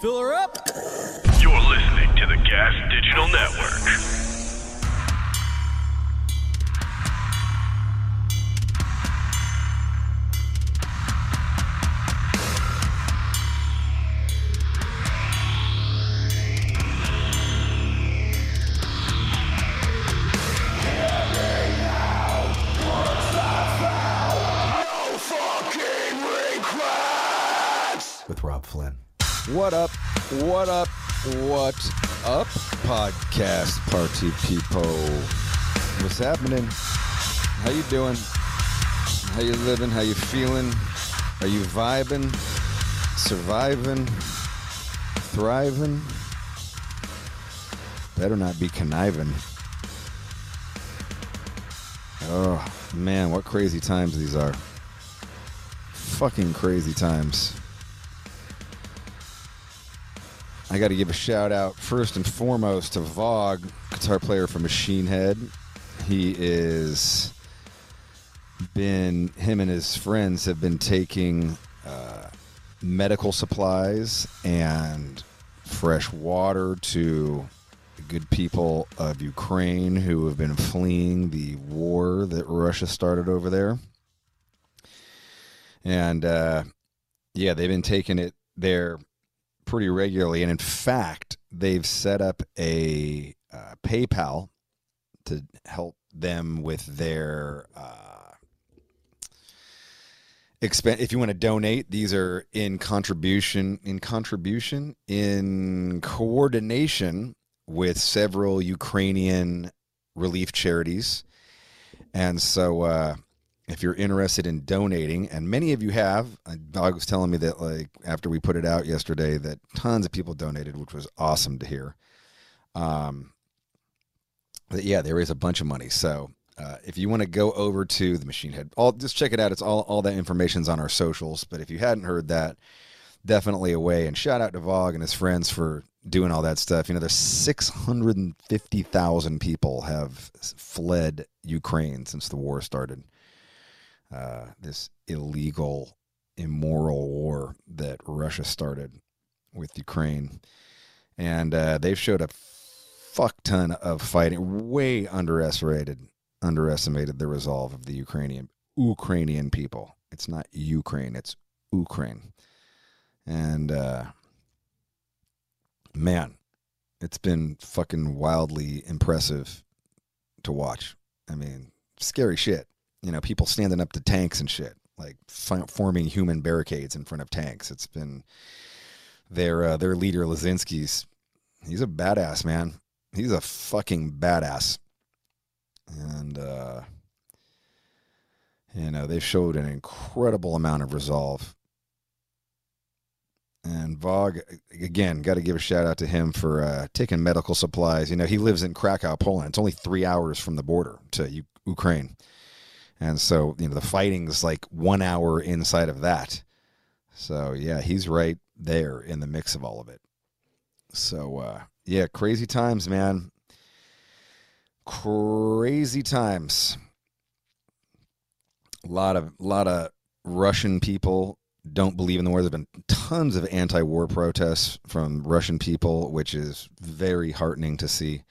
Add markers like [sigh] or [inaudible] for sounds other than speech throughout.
Fill her up. You're listening to the Gas Digital Network. What up? What up? What up? Podcast party people. What's happening? How you doing? How you living? How you feeling? Are you vibing? Surviving? Thriving? Better not be conniving. Oh man, what crazy times these are. Fucking crazy times. I got to give a shout out first and foremost to Vogg, guitar player from Machine Head. He is been him and his friends have been taking uh, medical supplies and fresh water to the good people of Ukraine who have been fleeing the war that Russia started over there. And uh, yeah, they've been taking it there pretty regularly. And in fact, they've set up a uh, PayPal to help them with their uh, expense. If you want to donate, these are in contribution, in contribution, in coordination with several Ukrainian relief charities. And so, uh, if you're interested in donating, and many of you have, Dog was telling me that like after we put it out yesterday, that tons of people donated, which was awesome to hear. Um, but yeah, there is a bunch of money. So uh, if you want to go over to the Machine Head, all just check it out. It's all all that information's on our socials. But if you hadn't heard that, definitely a way. And shout out to Vogg and his friends for doing all that stuff. You know, there's 650,000 people have fled Ukraine since the war started uh, this illegal, immoral war that Russia started with Ukraine. And uh, they've showed a fuck ton of fighting, way underestimated, underestimated the resolve of the Ukrainian Ukrainian people. It's not Ukraine, it's Ukraine. And uh, man, it's been fucking wildly impressive to watch. I mean, scary shit you know, people standing up to tanks and shit, like forming human barricades in front of tanks. It's been their uh, their leader Lazinski's. He's a badass man. He's a fucking badass, and uh, you know they've showed an incredible amount of resolve. And Vogg, again, got to give a shout out to him for uh, taking medical supplies. You know, he lives in Krakow, Poland. It's only three hours from the border to U- Ukraine. And so, you know, the fighting's like one hour inside of that. So, yeah, he's right there in the mix of all of it. So, uh, yeah, crazy times, man. Crazy times. A lot of, lot of Russian people don't believe in the war. There's been tons of anti-war protests from Russian people, which is very heartening to see.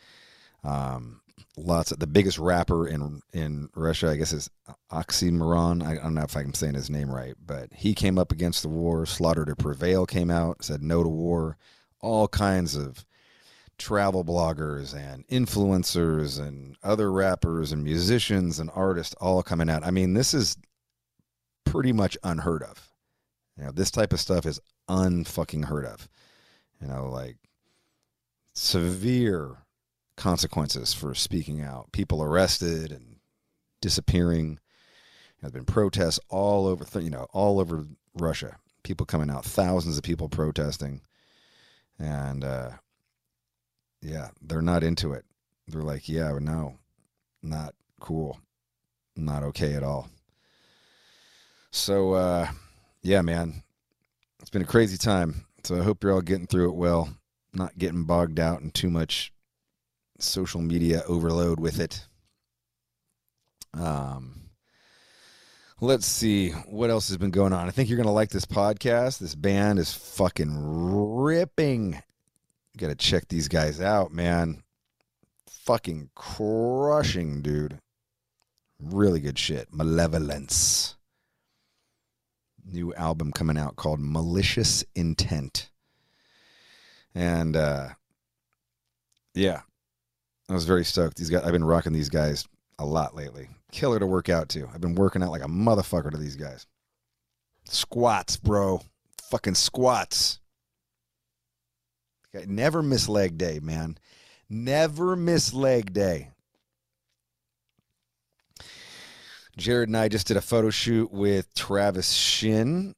Um, lots of the biggest rapper in in Russia, I guess, is Oxxxymiron. I, I don't know if I'm saying his name right, but he came up against the war. Slaughter to Prevail came out, said no to war. All kinds of travel bloggers and influencers and other rappers and musicians and artists all coming out. I mean, this is pretty much unheard of. You know, this type of stuff is unfucking heard of. You know, like severe consequences for speaking out. People arrested and disappearing. There's been protests all over, you know, all over Russia. People coming out, thousands of people protesting, and uh, yeah, they're not into it. They're like, yeah, no, not cool, not okay at all. So, uh, yeah, man, it's been a crazy time. So I hope you're all getting through it well, not getting bogged out in too much social media overload with it. Um, Let's see what else has been going on. I think you're to like this podcast. This band is fucking ripping. You got to check these guys out, man. Fucking crushing, dude. Really good shit. Malevolence. New album coming out called Malicious Intent. And uh yeah. I was very stoked. These guys I've been rocking these guys a lot lately. Killer to work out to. I've been working out like a motherfucker to these guys. Squats, bro. Fucking squats. Never miss leg day, man. Never miss leg day. Jared and I just did a photo shoot with Travis Shinn,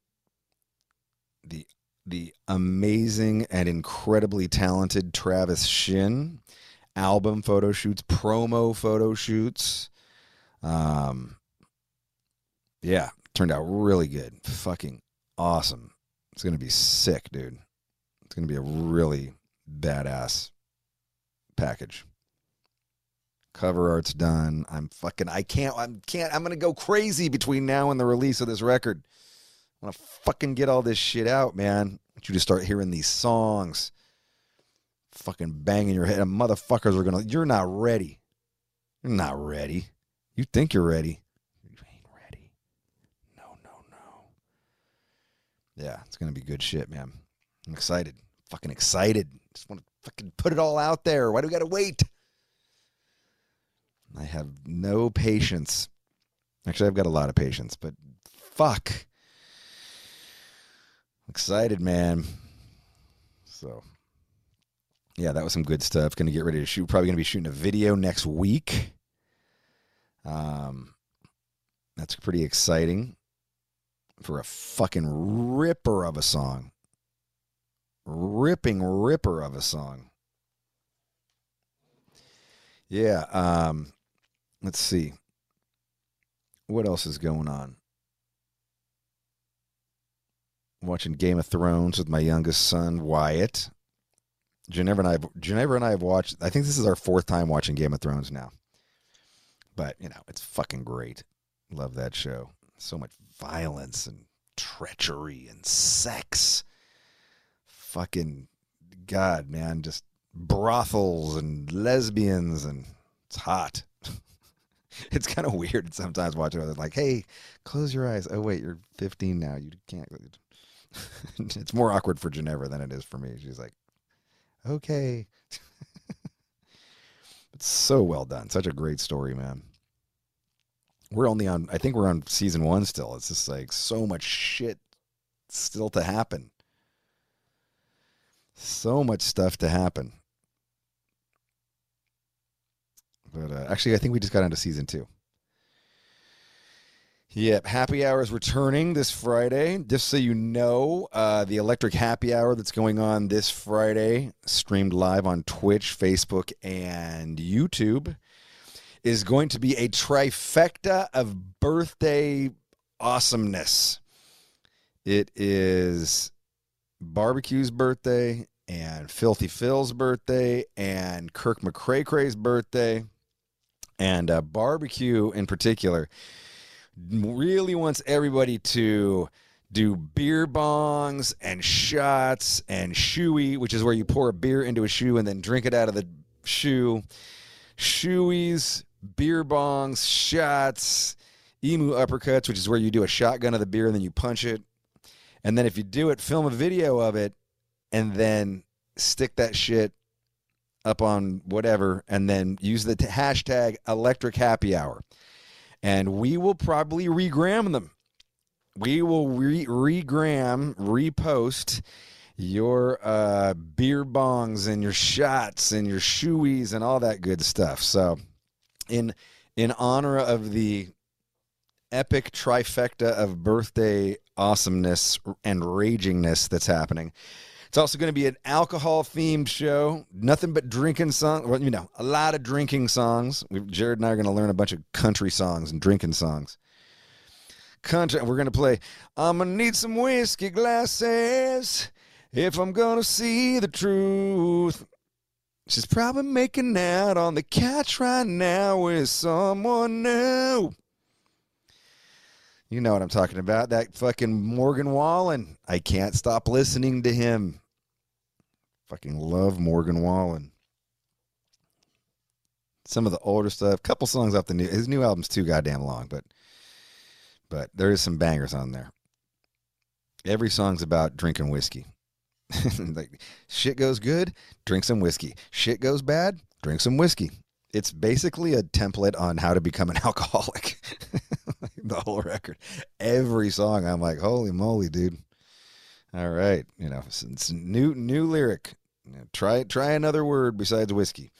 the the amazing and incredibly talented Travis Shinn. Album photo shoots, promo photo shoots. Um, yeah, turned out really good. Fucking awesome. It's gonna be sick, dude. It's gonna be a really badass package. Cover art's done. I'm fucking. I can't. I can't. I'm gonna go crazy between now and the release of this record. I want to fucking get all this shit out, man. I want you to start hearing these songs. Fucking banging your head. And motherfuckers are gonna. You're not ready. You're not ready. You think you're ready. You ain't ready. No, no, no. Yeah, it's gonna be good shit, man. I'm excited. Fucking excited. Just want to fucking put it all out there. Why do we gotta wait? I have no patience. Actually, I've got a lot of patience, but fuck. Excited, man. So, yeah, that was some good stuff. Going to get ready to shoot. Probably going to be shooting a video next week. Um, that's pretty exciting for a fucking ripper of a song. Ripping ripper of a song. Yeah. Um, let's see. What else is going on? Watching Game of Thrones with my youngest son, Wyatt. Ginevra and I, Ginevra and I have watched. I think this is our fourth time watching Game of Thrones now. But you know, it's fucking great. Love that show. So much violence and treachery and sex. Fucking God, man, just brothels and lesbians and it's hot. [laughs] it's kind of weird sometimes watching it. Like, hey, close your eyes. Oh wait, you're 15 now. You can't. [laughs] it's more awkward for Ginevra than it is for me. She's like, okay. [laughs] it's so well done. Such a great story, man. We're only on. I think we're on season one still. It's just like so much shit still to happen. So much stuff to happen. But uh, actually, I think we just got into season two. Yep, happy hour is returning this Friday. Just so you know, uh, the electric happy hour that's going on this Friday, streamed live on Twitch, Facebook, and YouTube, is going to be a trifecta of birthday awesomeness. It is barbecue's birthday, and Filthy Phil's birthday, and Kirk McCray birthday, and uh, barbecue in particular really wants everybody to do beer bongs and shots and shoey, which is where you pour a beer into a shoe and then drink it out of the shoe. Shoeys, beer bongs, shots, emu uppercuts, which is where you do a shotgun of the beer and then you punch it. And then if you do it, film a video of it and then stick that shit up on whatever and then use the t- hashtag electric happy hour and we will probably regram them. We will re- regram, repost your uh, beer bongs and your shots and your shoeys and all that good stuff. So, in in honor of the epic trifecta of birthday awesomeness and ragingness that's happening, it's also going to be an alcohol themed show. Nothing but drinking songs. Well, you know, a lot of drinking songs. We, Jared and I are going to learn a bunch of country songs and drinking songs. Country. We're going to play. I'm going to need some whiskey glasses if I'm going to see the truth. She's probably making out on the couch right now with someone new. You know what I'm talking about. That fucking Morgan Wallen. I can't stop listening to him. Fucking love Morgan Wallen. Some of the older stuff, couple songs off the new his new album's too goddamn long, but but there is some bangers on there. Every song's about drinking whiskey. [laughs] like shit goes good, drink some whiskey. Shit goes bad, drink some whiskey. It's basically a template on how to become an [laughs] alcoholic. [laughs] the whole record. Every song I'm like, "Holy moly, dude." All right, you know, it's, it's new new lyric. Know, try try another word besides whiskey.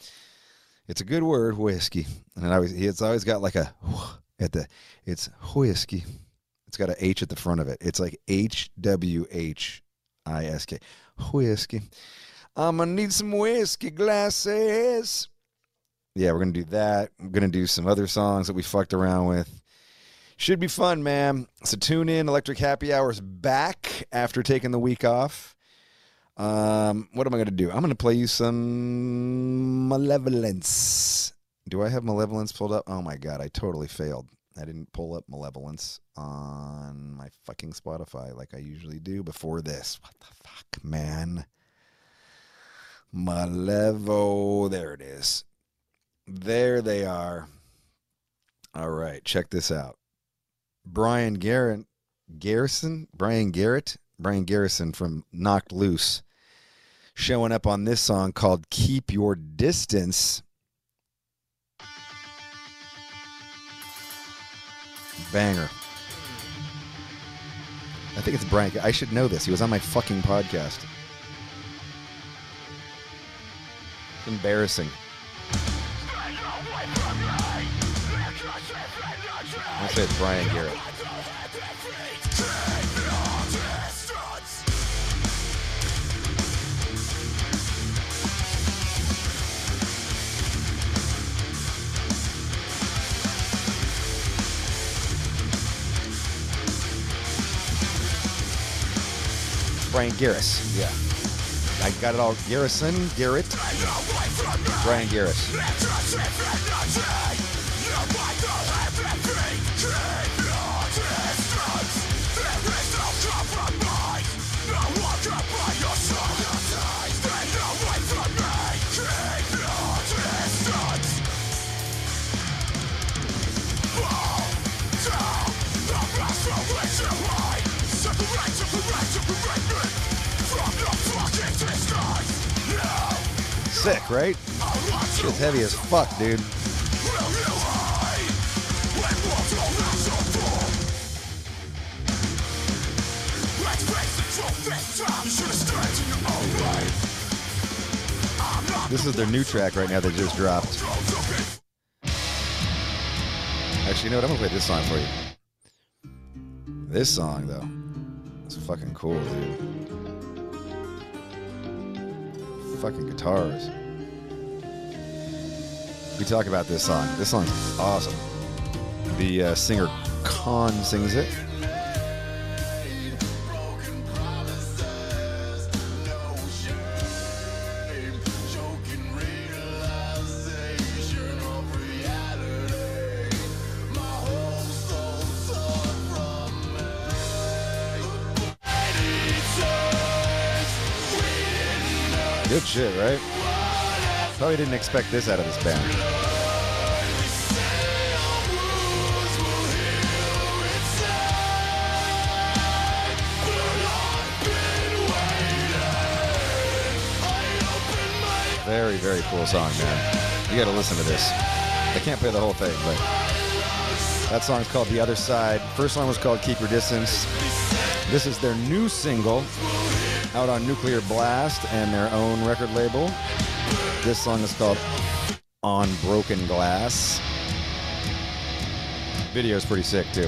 It's a good word, whiskey, and it always it's always got like a at the it's whiskey. It's got a H at the front of it. It's like H W H I S K. Whiskey. I'm gonna need some whiskey glasses. Yeah, we're gonna do that. I'm gonna do some other songs that we fucked around with. Should be fun, man. So tune in. Electric Happy Hour's back after taking the week off. Um, what am I gonna do? I'm gonna play you some Malevolence. Do I have Malevolence pulled up? Oh my god, I totally failed. I didn't pull up Malevolence on my fucking Spotify like I usually do before this. What the fuck, man? Malevo. There it is. There they are. All right, check this out. Brian Garrett, Garrison, Brian Garrett, Brian Garrison from Knocked Loose, showing up on this song called "Keep Your Distance." Banger. I think it's Brian. I should know this. He was on my fucking podcast. It's embarrassing. I say it's Brian Garrett. Brian Garris. Yeah. I got it all. Garrison, Garrett, Brian Garris. Sick, right? Shit's heavy as fuck, dude. This is their new track right now that just dropped. Actually, you know what? I'm gonna play this song for you. This song, though, it's fucking cool, dude. Fucking guitars. We talk about this song. This song's awesome. The uh, singer Khan sings it. Probably didn't expect this out of this band. Very, very cool song, man. You gotta listen to this. I can't play the whole thing, but that song's called The Other Side. First song was called Keep Your Distance. This is their new single out on Nuclear Blast and their own record label. This song is called On Broken Glass. Video's pretty sick too.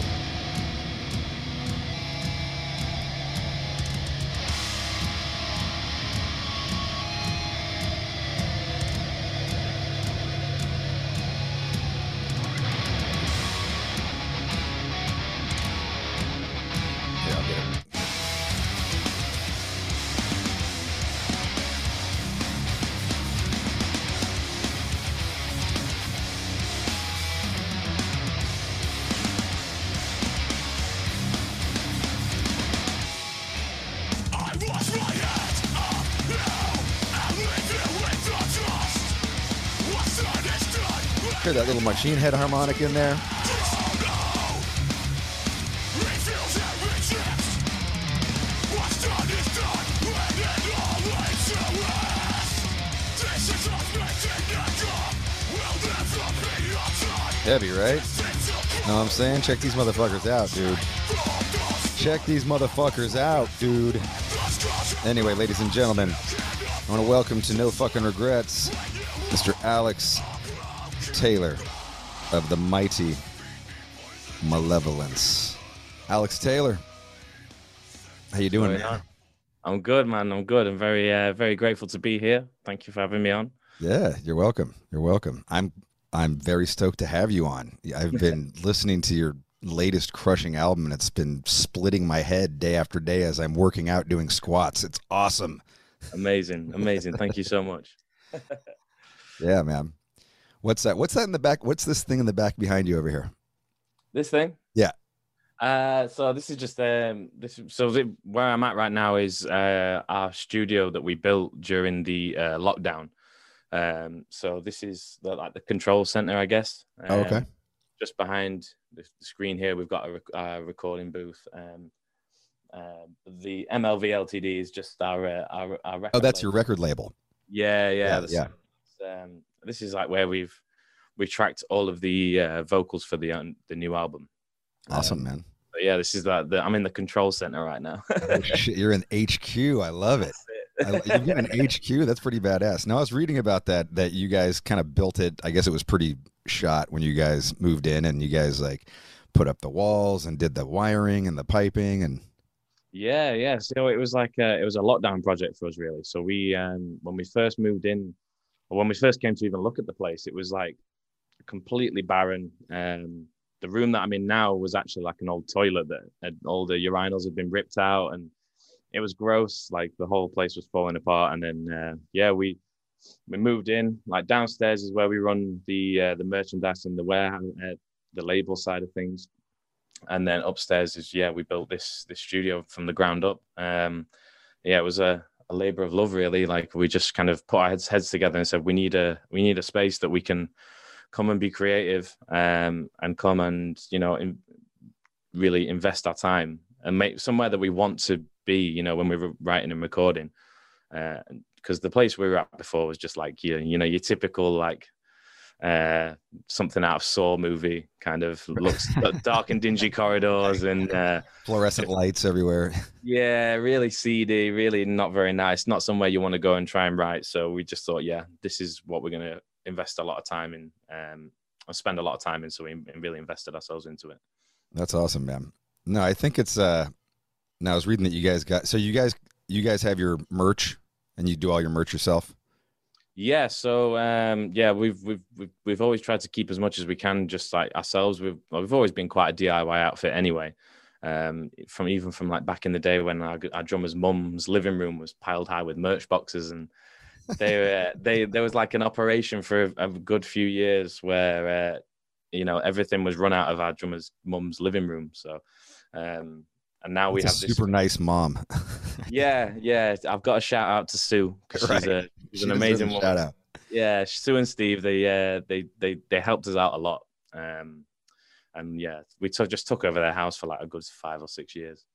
Little machine head harmonic in there. Heavy, right? Know what I'm saying? Check these motherfuckers out, dude. Check these motherfuckers out, dude. Anyway, ladies and gentlemen, I want to welcome to No Fucking Regrets, Mr. Alex Taylor of the mighty Malevolence. Alex Taylor, how you doing, man? I'm good, man. I'm good. I'm very, uh, very grateful to be here. Thank you for having me on. Yeah, you're welcome. You're welcome. I'm I'm very stoked to have you on. I've been [laughs] listening to your latest crushing album and it's been splitting my head day after day as I'm working out doing squats. It's awesome. Amazing. Amazing. Thank you so much. [laughs] yeah, man. What's that? What's that in the back? What's this thing in the back behind you over here? This thing? Yeah. Uh, so this is just um this so the, where I'm at right now is uh our studio that we built during the uh, lockdown. Um, so this is the, like the control center, I guess. Um, oh, okay. Just behind the screen here, we've got a rec- uh, recording booth. Um, uh, the MLV Ltd is just our uh, our, our record. Oh, that's label. your record label. Yeah, yeah, yeah. yeah. Um, this is like where we've we tracked all of the uh, vocals for the um, the new album. Awesome, Um, man. But yeah, this is that. I'm in the control center right now. [laughs] Oh, shit, you're in HQ. I love it. I, you've got an HQ. That's pretty badass. Now I was reading about that. That you guys kind of built it. I guess it was pretty shot when you guys moved in, and you guys like put up the walls and did the wiring and the piping and. Yeah, yeah. So it was like a, it was a lockdown project for us, really. So we, um, when we first moved in, when we first came to even look at the place, it was like completely barren. Um, the room that I'm in now was actually like an old toilet that had, all the urinals had been ripped out, and it was gross. Like the whole place was falling apart. And then, uh, yeah, we we moved in. Like downstairs is where we run the uh, the merchandise and the warehouse, uh, the label side of things and then upstairs is yeah we built this this studio from the ground up um yeah it was a, a labor of love really. Like we just kind of put our heads, heads together and said we need a we need a space that we can come and be creative um and come and you know in, really invest our time and make somewhere that we want to be you know when we were writing and recording. Because the place we were at before was just like you, you know your typical like uh, something out of Saw movie, kind of looks [laughs] dark and dingy corridors and uh, fluorescent lights everywhere. Yeah, really seedy, really not very nice. Not somewhere you want to go and try and write. So we just thought, yeah, this is what we're going to invest a lot of time in, um, or spend a lot of time in. So we really invested ourselves into it. That's awesome, man. No, I think it's. uh Now I was reading that you guys got. So you guys, you guys have your merch, and you do all your merch yourself. Yeah, so um, yeah, we've, we've we've we've always tried to keep as much as we can, just like ourselves. We've we've always been quite a DIY outfit anyway. Um, from even from like back in the day when our, our drummer's mum's living room was piled high with merch boxes, and they uh, [laughs] they there was like an operation for a, a good few years where uh, you know everything was run out of our drummer's mum's living room. So um, and now we have this super nice mom. [laughs] yeah, yeah. I've got a shout out to Sue because Right. she's a she's She an amazing woman. Shout out. Yeah, Sue and Steve, they uh, they they they helped us out a lot. Um, and yeah, we took just took over their house for like a good five or six years.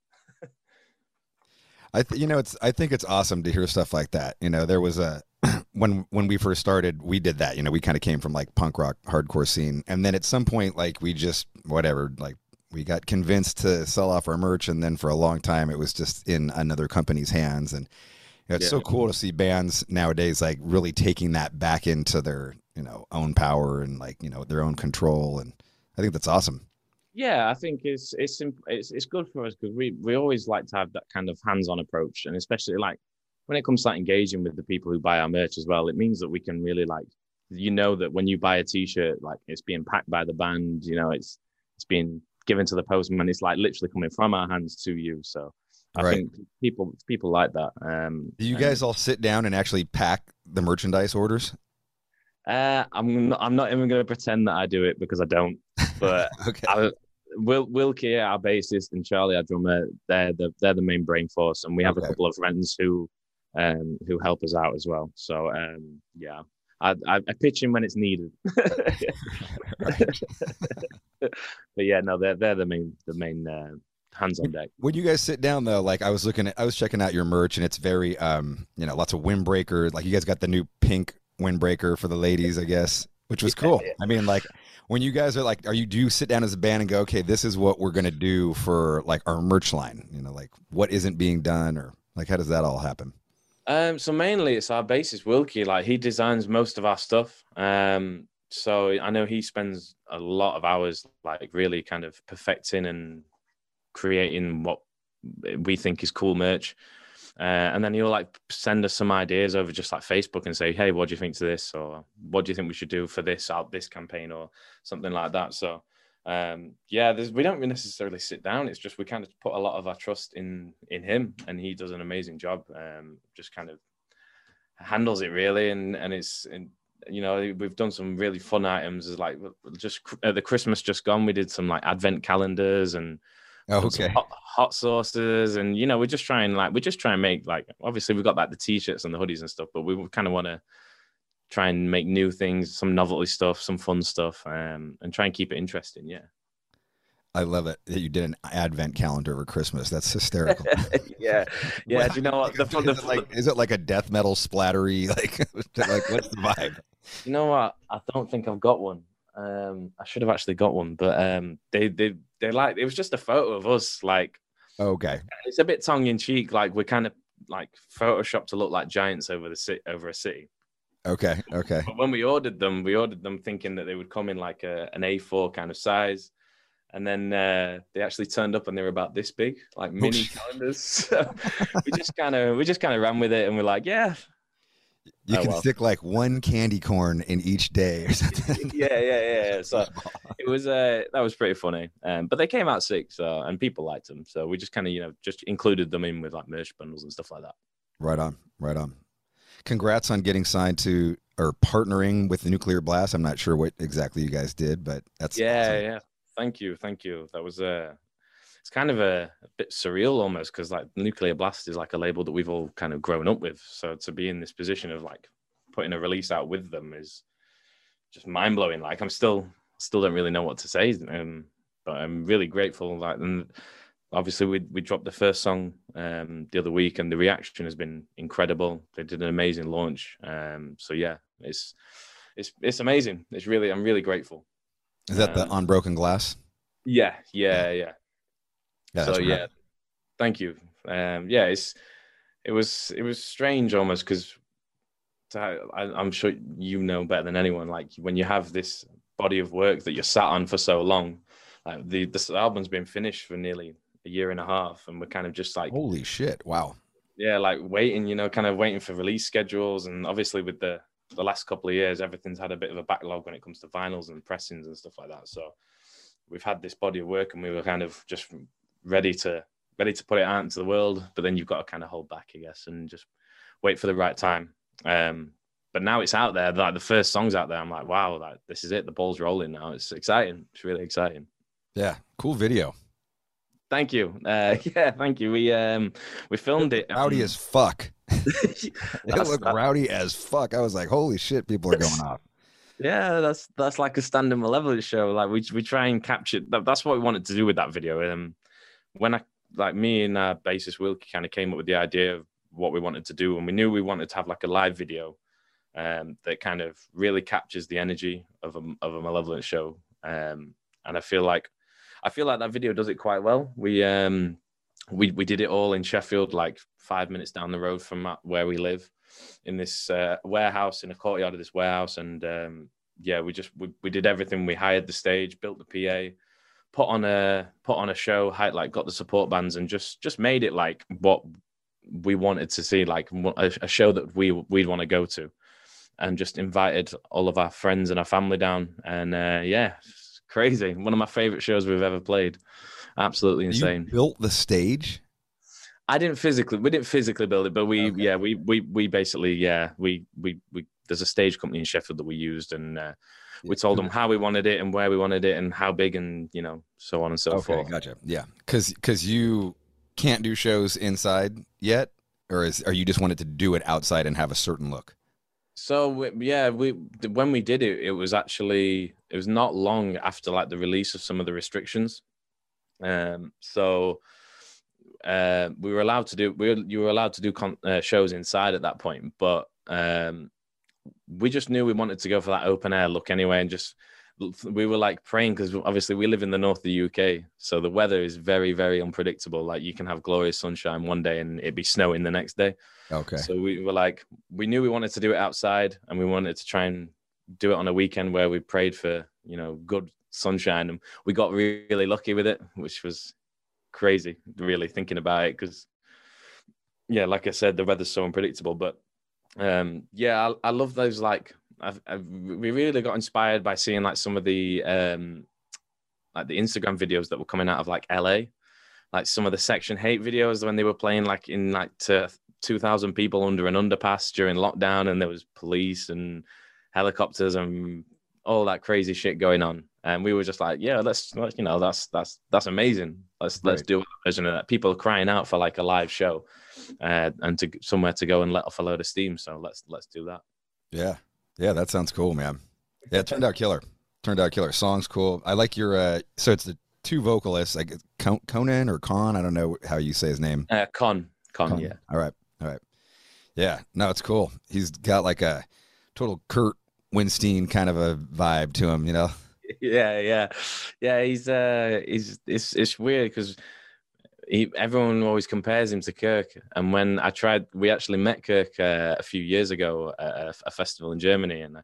I th- you know it's I think it's awesome to hear stuff like that. You know, there was a [clears throat] when when we first started, we did that. You know, we kind of came from like punk rock hardcore scene, and then at some point, like we just whatever, like we got convinced to sell off our merch, and then for a long time, it was just in another company's hands. And you know, it's so cool to see bands nowadays like really taking that back into their you know own power and like you know their own control, and I think that's awesome. Yeah, I think it's it's it's, it's good for us because we we always like to have that kind of hands-on approach, and especially like when it comes to like engaging with the people who buy our merch as well. It means that we can really like you know that when you buy a T-shirt, like it's being packed by the band, you know, it's it's being given to the postman. It's like literally coming from our hands to you. So I Right. think people people like that. Um, Do you guys all sit down and actually pack the merchandise orders? Uh, I'm not, I'm not even going to pretend that I do it because I don't. [laughs] But Okay. I, Will Wilkie, our bassist, and Charlie, our drummer, they're the they're the main brain force, and we have Okay. a couple of friends who um who help us out as well. So um yeah, I, I, I pitch in when it's needed. [laughs] but yeah, no, they're they're the main the main uh, hands on deck. When you guys sit down though, like I was looking at, I was checking out your merch, and it's very, um, you know, lots of windbreakers. Like you guys got the new pink windbreaker for the ladies, I guess, which was cool. Yeah. I mean, like when you guys are like, are you do you sit down as a band and go, okay, this is what we're gonna do for like our merch line? You know, like what isn't being done, or like how does that all happen? Um, so mainly it's our bassist Wilkie. Like he designs most of our stuff. Um, so I know he spends a lot of hours like really kind of perfecting and creating what we think is cool merch. Uh, and then he'll like send us some ideas over just like Facebook and say, "Hey, what do you think to this?" or "What do you think we should do for this out this campaign?" or something like that. So, um, yeah, there's, we don't necessarily sit down. It's just we kind of put a lot of our trust in in him, and he does an amazing job. Um, just kind of handles it really, and and it's and you know we've done some really fun items. As like just at the Christmas just gone, we did some like advent calendars and Oh, okay. hot, hot sauces and you know we're just trying like we're just try and make like obviously we've got like the t-shirts and the hoodies and stuff but we kind of want to try and make new things some novelty stuff some fun stuff um, and try and keep it interesting yeah I love it that you did an advent calendar for Christmas. That's hysterical. [laughs] yeah [laughs] yeah do you know what the, is, the, it like, is it like a death metal splattery? [laughs] Like, like what's the vibe? you know what i don't think i've got one um i should have actually got one but um they they they like it was just a photo of us like Okay. it's a bit tongue-in-cheek like we're kind of like photoshopped to look like giants over the city over a city Okay. Okay. But when we ordered them, we ordered them thinking that they would come in like a, an A4 kind of size. And then uh, they actually turned up and they were about this big, like mini calendars. [laughs] So we just kind of we just kind of ran with it and we're like, yeah, You Oh, can well. stick like one candy corn in each day or [laughs] something. yeah, yeah, yeah. yeah. [laughs] So it was uh that was pretty funny. Um, but they came out sick, so and people liked them. So we just kind of you know just included them in with like merch bundles and stuff like that. Right on, right on. Congrats on getting signed to or partnering with the Nuclear Blast. I'm not sure what exactly you guys did, but that's yeah, awesome. yeah. Thank you, thank you. That was uh it's kind of a, a bit surreal almost because like Nuclear Blast is like a label that we've all kind of grown up with. So to be in this position of like putting a release out with them is just mind blowing. Like I'm still still don't really know what to say, um, but I'm really grateful. Like and obviously we we dropped the first song um, the other week and the reaction has been incredible. They did an amazing launch. Um, so yeah, it's it's it's amazing. It's really I'm really grateful. Is that the Um, on broken glass? Yeah, yeah, yeah. Yeah, so yeah, thank you. Um, yeah, it's it was it was strange almost because I'm sure you know better than anyone. Like when you have this body of work that you're sat on for so long, like the this album's been finished for nearly a year and a half, and we're kind of just like Holy shit! Wow. yeah, like waiting, you know, kind of waiting for release schedules. And obviously, with the the last couple of years, everything's had a bit of a backlog when it comes to vinyls and pressings and stuff like that. So we've had this body of work, and we were kind of just ready to ready to put it out into the world. But then you've got to kind of hold back, I guess, and just wait for the right time. Um, but now it's out there. Like the first song's out there. I'm like, wow, like this is it. The ball's rolling now. It's exciting. It's really exciting. Yeah, cool video. Thank you. Uh, yeah, thank you. We um we filmed it. Rowdy um, as fuck. [laughs] [laughs] It looked that- rowdy as fuck. I was like, holy shit, people are going [laughs] off. Yeah, that's that's like a stand-up malevolent show. Like we we try and capture that, that's what we wanted to do with that video. Um, when I like me and uh, bassist Wilkie kind of came up with the idea of what we wanted to do, and we knew we wanted to have like a live video, um, that kind of really captures the energy of a of a malevolent show. Um, and I feel like I feel like that video does it quite well. We um we we did it all in Sheffield, like five minutes down the road from where we live, in this uh, warehouse in a courtyard of this warehouse, and um, yeah, we just we, we did everything. We hired the stage, built the PA, put on a put on a show, had like got the support bands, and just just made it like what we wanted to see, like a, a show that we we'd want to go to, and just invited all of our friends and our family down, and uh, yeah, crazy. One of my favorite shows we've ever played. Absolutely insane. You built the stage. I didn't physically we didn't physically build it, but we Okay. yeah we we we basically yeah we we we there's a stage company in Sheffield that we used and uh, we told them how we wanted it and where we wanted it and how big and you know so on and so Okay, forth. gotcha. Yeah, because because you can't do shows inside yet, or is are you just wanted to do it outside and have a certain look? So yeah, we when we did it, it was actually it was not long after like the release of some of the restrictions. Um, so uh, we were allowed to do we were, you were allowed to do con- uh, shows inside at that point, but um, we just knew we wanted to go for that open air look anyway, and just we were like praying because obviously we live in the north of the UK, so the weather is very very unpredictable. Like you can have glorious sunshine one day and it'd be snowing the next day. Okay. So we were like, we knew we wanted to do it outside, and we wanted to try and do it on a weekend where we prayed for you know good sunshine, and we got really lucky with it, which was crazy. Really thinking about it because, yeah, like I said, the weather's so unpredictable. But um, yeah, I, I love those. Like, I've, I've, we really got inspired by seeing like some of the um, like the Instagram videos that were coming out of like LA, like some of the Section H8 videos when they were playing like in like to 2,000 people under an underpass during lockdown, and there was police and helicopters and all that crazy shit going on. And we were just like, yeah, let's, let's you know, that's that's that's amazing. Let's let's do a version of that. People are crying out for like a live show, uh, and to somewhere to go and let off a load of steam. So let's let's do that. Yeah. Yeah, that sounds cool, man. Yeah, turned out killer. Turned out killer. Song's cool. I like your uh so it's the two vocalists, like Conan or Con, I don't know how you say his name. Uh, con con, Con. yeah. All right. All right. Yeah. No, it's cool. He's got like a total Kirk Windstein kind of a vibe to him, you know? [laughs] yeah, yeah, yeah. He's uh, he's it's it's weird because he everyone always compares him to Kirk. And when I tried, we actually met Kirk uh, a few years ago at a, a festival in Germany, and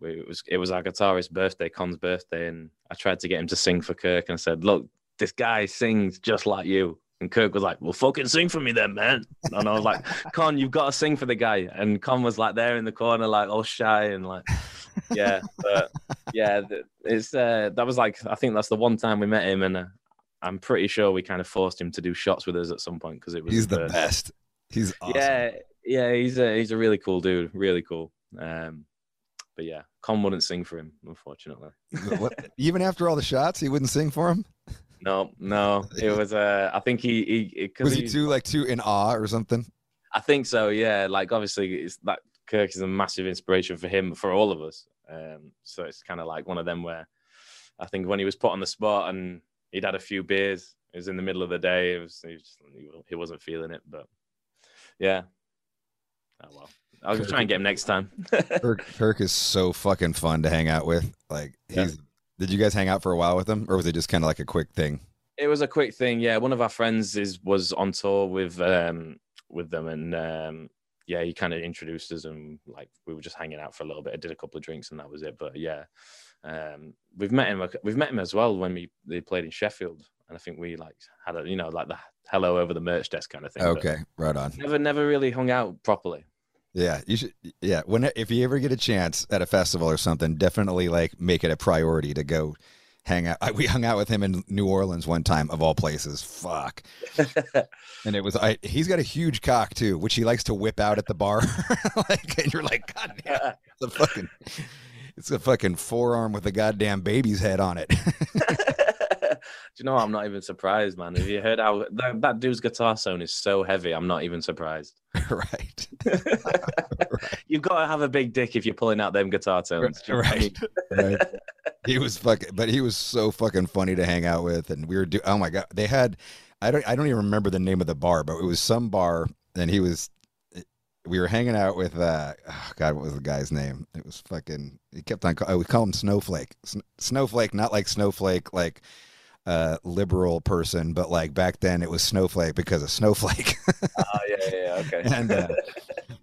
we, it was it was our guitarist's birthday, Con's birthday, and I tried to get him to sing for Kirk, and I said, "Look, this guy sings just like you." And Kirk was like, "Well, fucking sing for me then, man." And I was like, [laughs] "Con, you've got to sing for the guy." And Con was like there in the corner, like all shy and like, yeah, but yeah, it's uh, that was like I think that's the one time we met him, and uh, I'm pretty sure we kind of forced him to do shots with us at some point because it was He's the best. He's awesome. Yeah, yeah, he's a he's a really cool dude, really cool. Um, but yeah, Con wouldn't sing for him, unfortunately. Even after all the shots, he wouldn't sing for him? No, no, it [laughs] was uh, I think he he Was he too like too in awe or something? I think so, yeah. Like obviously, it's that Kirk is a massive inspiration for him, for all of us. Um, so it's kind of like one of them where I think when he was put on the spot and he'd had a few beers, it was in the middle of the day. It was he, was just, he wasn't feeling it, but yeah. Oh well, I'll Kirk- try and get him next time. Kirk, Kirk is so fucking fun to hang out with. Like Yeah. he's did you guys hang out for a while with him? Or was it just kind of like a quick thing? it was a quick thing, yeah. One of our friends is was on tour with um with them, and um yeah, he kind of introduced us, and like we were just hanging out for a little bit. I did a couple of drinks, and that was it. But yeah, um, we've met him. We've met him as well when we they played in Sheffield, and I think we like had a you know like the hello over the merch desk kind of thing. Okay, right on. Never, never really hung out properly. Yeah, you should. Yeah, when if you ever get a chance at a festival or something, definitely like make it a priority to go hang out. I, we hung out with him in New Orleans one time, of all places. Fuck, [laughs] and it was. I, he's got a huge cock too, which he likes to whip out at the bar. [laughs] like, and you're like, God damn, it's a fucking, it's a fucking forearm with a goddamn baby's head on it. [laughs] Do you know what? I'm not even surprised, man. Have you heard how that, that dude's guitar sound is so heavy? I'm not even surprised. [laughs] right, [laughs] You've got to have a big dick if you're pulling out them guitar tones. Do you know what I mean? right. He was fucking, but he was so fucking funny to hang out with, and we were do. Oh my god, they had. I don't. I don't even remember the name of the bar, but it was some bar, and he was. We were hanging out with. uh oh God, what was the guy's name? It was fucking. He kept on. call- Oh, we call him Snowflake. Sn- Snowflake, not like Snowflake, like uh liberal person, but like back then it was Snowflake because of Snowflake. Oh [laughs] yeah, yeah, yeah, okay. [laughs] and uh,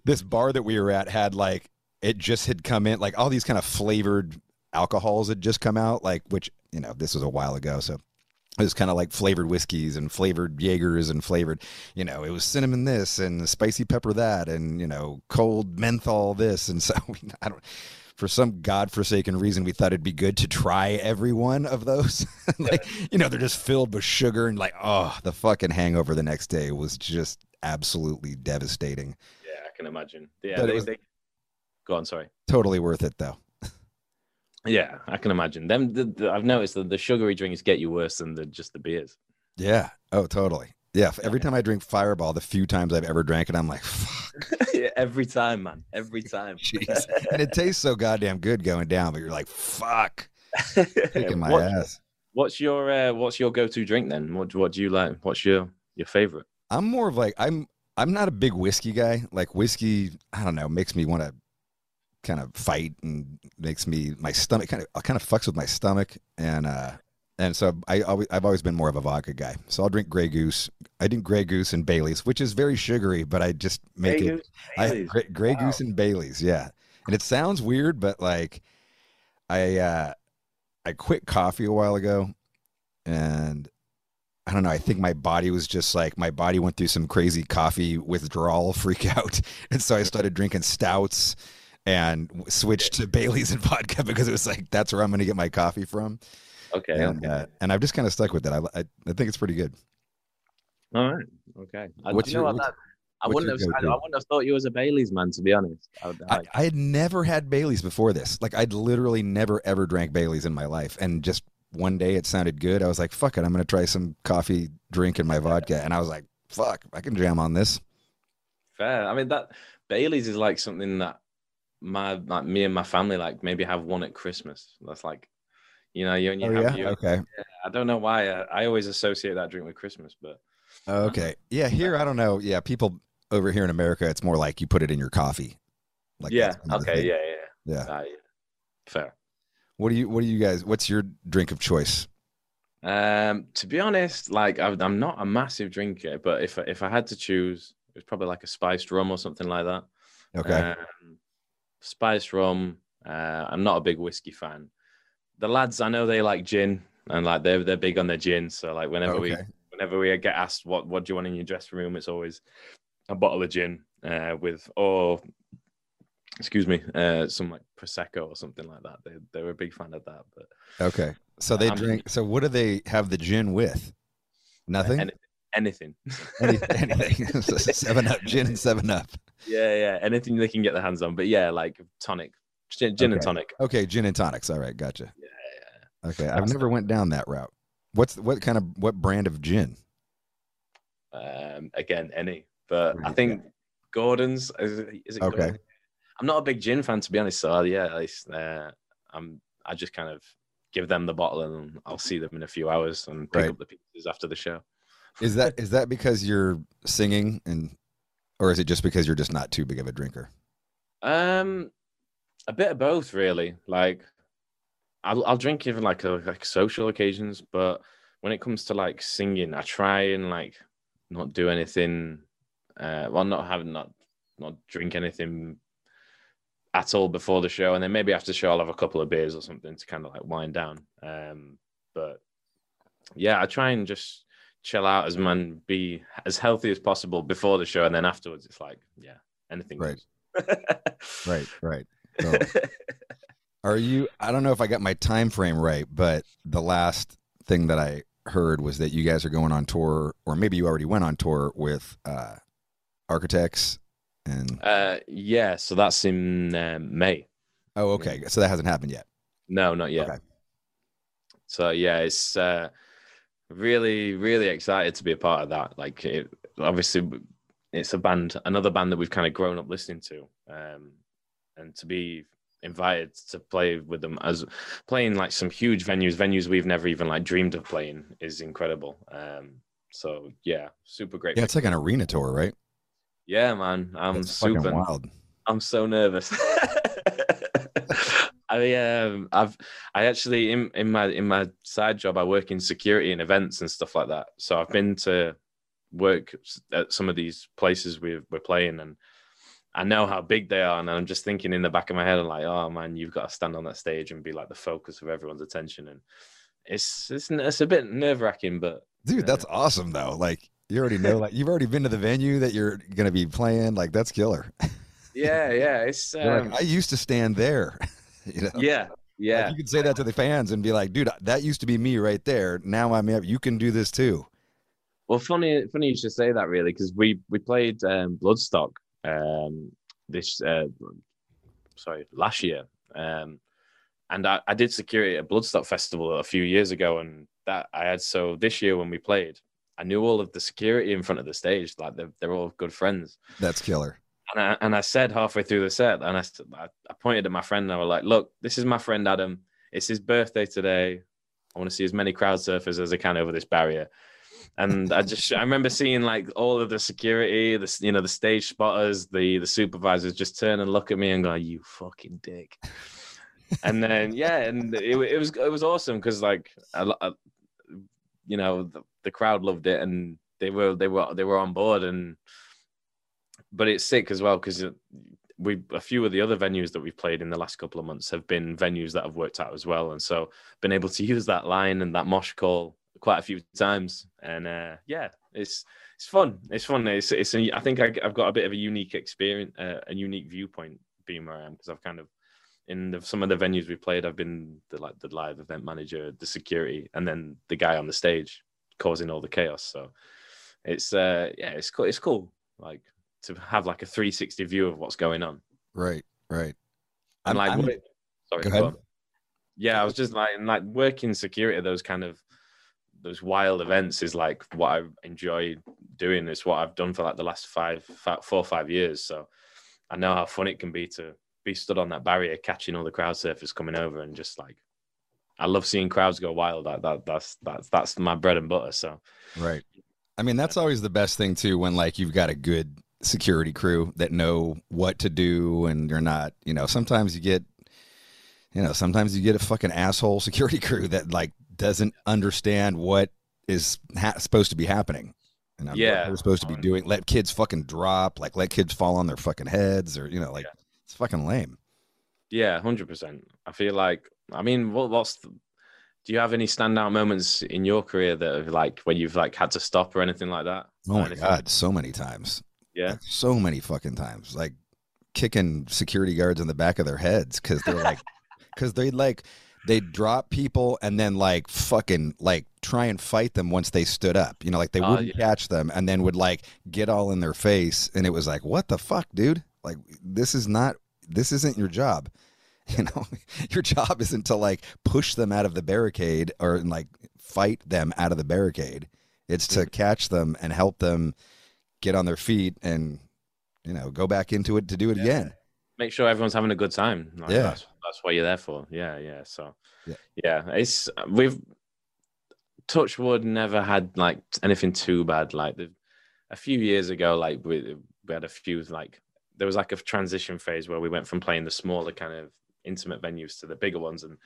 this bar that we were at had like it just had come in like all these kind of flavored alcohols had just come out like which you know this was a while ago so it was kind of like flavored whiskeys and flavored Jaegers and flavored, you know, it was cinnamon this and spicy pepper that and, you know, cold menthol this. And so [laughs] we, I don't, for some godforsaken reason, we thought it'd be good to try every one of those. [laughs] like, you know, they're just filled with sugar and like, oh, the fucking hangover the next day was just absolutely devastating. yeah, I can imagine. Yeah, they, was- they... go on. Sorry. Totally worth it though. [laughs] Yeah, I can imagine. Them, the, the, I've noticed that the sugary drinks get you worse than the just the beers. Yeah. Oh, totally. Yeah. Every time I drink Fireball, the few times I've ever drank it, I'm like, fuck. [laughs] every time, man. Every time. [laughs] Jeez. and it tastes so goddamn good going down, but you're like, fuck, [laughs] kicking my What- ass. What's your uh, What's your go to drink then? What What do you like? What's your your favorite? I'm more of like I'm I'm not a big whiskey guy. Like whiskey, I don't know, makes me want to kind of fight and makes me my stomach kind of kind of fucks with my stomach and uh and so I always I've always been more of a vodka guy. So I'll drink Grey Goose. I drink Grey Goose and Bailey's, which is very sugary, but I just make it I Grey, Grey Wow. Goose and Bailey's, yeah. And it sounds weird, but like I uh I quit coffee a while ago and I don't know, I think my body was just like my body went through some crazy coffee withdrawal [laughs] freak out. And so I started drinking stouts and switched to Bailey's and vodka [laughs] because it was like that's where I'm going to get my coffee from. Okay. And okay. uh, and I've just kind of stuck with it. I, I I think it's pretty good. All right. Okay. I, What's you know your- what, what's- that- I wouldn't have. I. I wouldn't have thought you was a Bailey's man, to be honest. I, I, I had never had Bailey's before this. Like I'd literally never ever drank Bailey's in my life, and just one day it sounded good. I was like, "Fuck it, I'm gonna try some coffee drink in my vodka," and I was like, "Fuck, I can jam on this." fair. I mean that Bailey's is like something that my like me and my family like maybe have one at Christmas. That's like, you know, you and Oh have yeah, your, okay, I don't know why uh, I always associate that drink with Christmas, but Oh, okay, yeah. Here, I don't know. Yeah, people over here in America, it's more like you put it in your coffee. Like yeah, that's kind of the okay, yeah, yeah, yeah. uh, yeah. fair. What do you? What do you guys? What's your drink of choice? Um, to be honest, like I'm I'm not a massive drinker, but if I- if I had to choose, it's probably like a spiced rum or something like that. Okay, Um, spiced rum. Uh, I'm not a big whiskey fan. The lads, I know they like gin, and like they're they're big on their gin. So like whenever we whenever we get asked what what do you want in your dressing room, it's always a bottle of gin uh, with or excuse me, uh, some like prosecco or something like that. They they were a big fan of that, but okay. So they drink. So what do they have the gin with? Nothing. Any- anything. [laughs] Any- anything. [laughs] seven up, gin and seven up. yeah, yeah, anything they can get their hands on. But yeah, like tonic, gin, gin and tonic. Okay, gin and tonics. All right, gotcha. Yeah, yeah. Okay, I've never went down that route. What's what kind of what brand of gin? Um, again, any. But I think Gordon's is it, is it Okay. Gordon? I'm not a big gin fan to be honest. So yeah, at least, uh, I'm. I just kind of give them the bottle and I'll see them in a few hours and pick Right. up the pieces after the show. Is that is that because you're singing and, or is it just because you're just not too big of a drinker? Um, a bit of both, really. Like, I'll I'll drink even like a, like social occasions, but when it comes to like singing, I try and like not do anything. Uh, well, not having not not drink anything at all before the show, and then maybe after the show I'll have a couple of beers or something to kind of like wind down. Um, but yeah, I try and just chill out as man, be as healthy as possible before the show, and then afterwards it's like yeah, anything. Right. [laughs] Right, right. So, [laughs] are you? I don't know if I got my time frame right, but the last thing that I heard was that you guys are going on tour, or maybe you already went on tour with uh, Architects. And Uh, yeah, so that's in um, May. oh, okay, so that hasn't happened yet. No, not yet. Okay. So yeah, it's uh, really, really excited to be a part of that. Like, it, obviously, it's a band, another band that we've kind of grown up listening to, um, and to be invited to play with them as playing like some huge venues, venues we've never even like dreamed of playing, is incredible. Um, so yeah, super great. Yeah, it's like an arena tour, right? yeah, man, I'm That's super. wild. I'm so nervous. [laughs] I um I've I actually in in my in my side job I work in security and events and stuff like that. So I've been to work at some of these places we're we're playing and I know how big they are and I'm just thinking in the back of my head I'm like oh man you've got to stand on that stage and be like the focus of everyone's attention and it's it's it's a bit nerve wracking but Dude, that's awesome though. Like you already know, like you've already been to the venue that you're gonna be playing. Like that's killer. [laughs] yeah yeah it's um, like, I used to stand there. [laughs] you know? yeah Like, yeah you can say that to the fans and be like, dude, that used to be me right there. Now I'm up. You can do this too. Well, funny, funny you should say that really, because we we played um, Bloodstock um, this uh, sorry last year, um, and I, I did security at Bloodstock Festival a few years ago, and that I had so this year when we played, I knew all of the security in front of the stage, like they're they're all good friends, That's killer. And I, and I said halfway through the set, and I, I pointed at my friend and I was like, look, this is my friend Adam. It's his birthday today. I want to see as many crowd surfers as I can over this barrier. And I [laughs] just I remember seeing like all of the security, the you know the stage spotters, the the supervisors just turn and look at me and go, "You fucking dick." and then [laughs] yeah, and it, it was it was awesome because like a lo- a- you know the, the crowd loved it and they were they were they were on board and but it's sick as well because uh, we a few of the other venues that we've played in the last couple of months have been venues that have worked out as well and so been able to use that line and that mosh call quite a few times and uh yeah it's it's fun it's fun it's it's a, i think I, i've got a bit of a unique experience uh, a unique viewpoint being where i am because i've kind of in the, some of the venues we've played i've been the like the live event manager the security and then the guy on the stage causing all the chaos so it's uh yeah it's cool it's cool like to have like a 360 view of what's going on Right, right. and I'm- like I'm- work- sorry Go go ahead. on. yeah i was just like and like working security those kind of those wild events is like what i enjoy doing it's what i've done for like the last five, five four or five years. So i know how fun it can be to be stood on that barrier catching all the crowd surfers coming over and just like i love seeing crowds go wild. That, that that's that's that's my bread and butter so. Right. I mean, that's always the best thing too when like you've got a good security crew that know what to do and you're not, you know, sometimes you get you know, sometimes you get a fucking asshole security [laughs] crew that like doesn't understand what is ha- supposed to be happening. And what Yeah. they're supposed to be doing. Let kids fucking drop, like let kids fall on their fucking heads or, you know, like it's fucking lame. Yeah, hundred percent. I feel like I mean, what, what's the, do you have any standout moments in your career that have like when you've like had to stop or anything like that? Oh my anything? god, so many times. Yeah, Like, so many fucking times like kicking security guards in the back of their heads because they're like [laughs] because they like they drop people and then like fucking like try and fight them once they stood up. You know like they Oh, wouldn't yeah. catch them and then would like get all in their face and it was like what the fuck dude? Like this is not this isn't your job. [laughs] You know [laughs] your job isn't to like push them out of the barricade or like fight them out of the barricade. It's to mm-hmm. catch them and help them get on their feet and you know go back into it to do it Yeah. again make sure everyone's having a good time. Like, Yeah. that's that's what you're there for. Yeah, yeah. So Yeah. yeah, it's we've touch wood never had like anything too bad. Like the, a few years ago, like we we had a few like there was like a transition phase where we went from playing the smaller kind of intimate venues to the bigger ones, and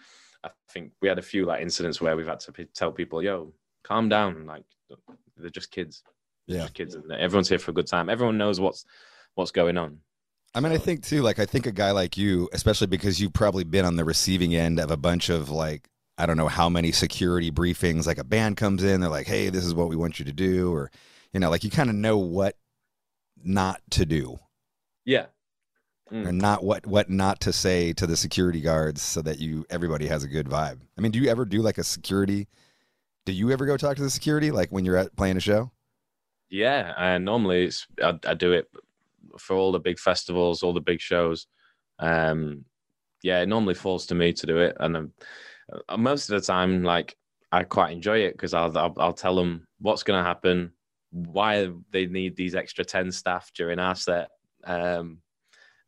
I think we had a few like incidents where we've had to p- tell people, "Yo, calm down. Like they're just kids. They're Yeah. just kids, and everyone's here for a good time. Everyone knows what's what's going on." I mean, I think too, like, I think a guy like you, especially because you've probably been on the receiving end of a bunch of like, I don't know how many security briefings, like a band comes in, they're like, hey, this is what we want you to do. Or, you know, like you kind of know what not to do Yeah. Mm. or not what, what not to say to the security guards so that you, everybody has a good vibe. I mean, do you ever do like a security? Do you ever go talk to the security like when you're at playing a show? Yeah, and normally it's I, I do it for all the big festivals, all the big shows. Um, yeah, it normally falls to me to do it, and um, uh, most of the time, like I quite enjoy it because I'll, I'll I'll tell them what's going to happen, why they need these extra ten staff during our set. Um,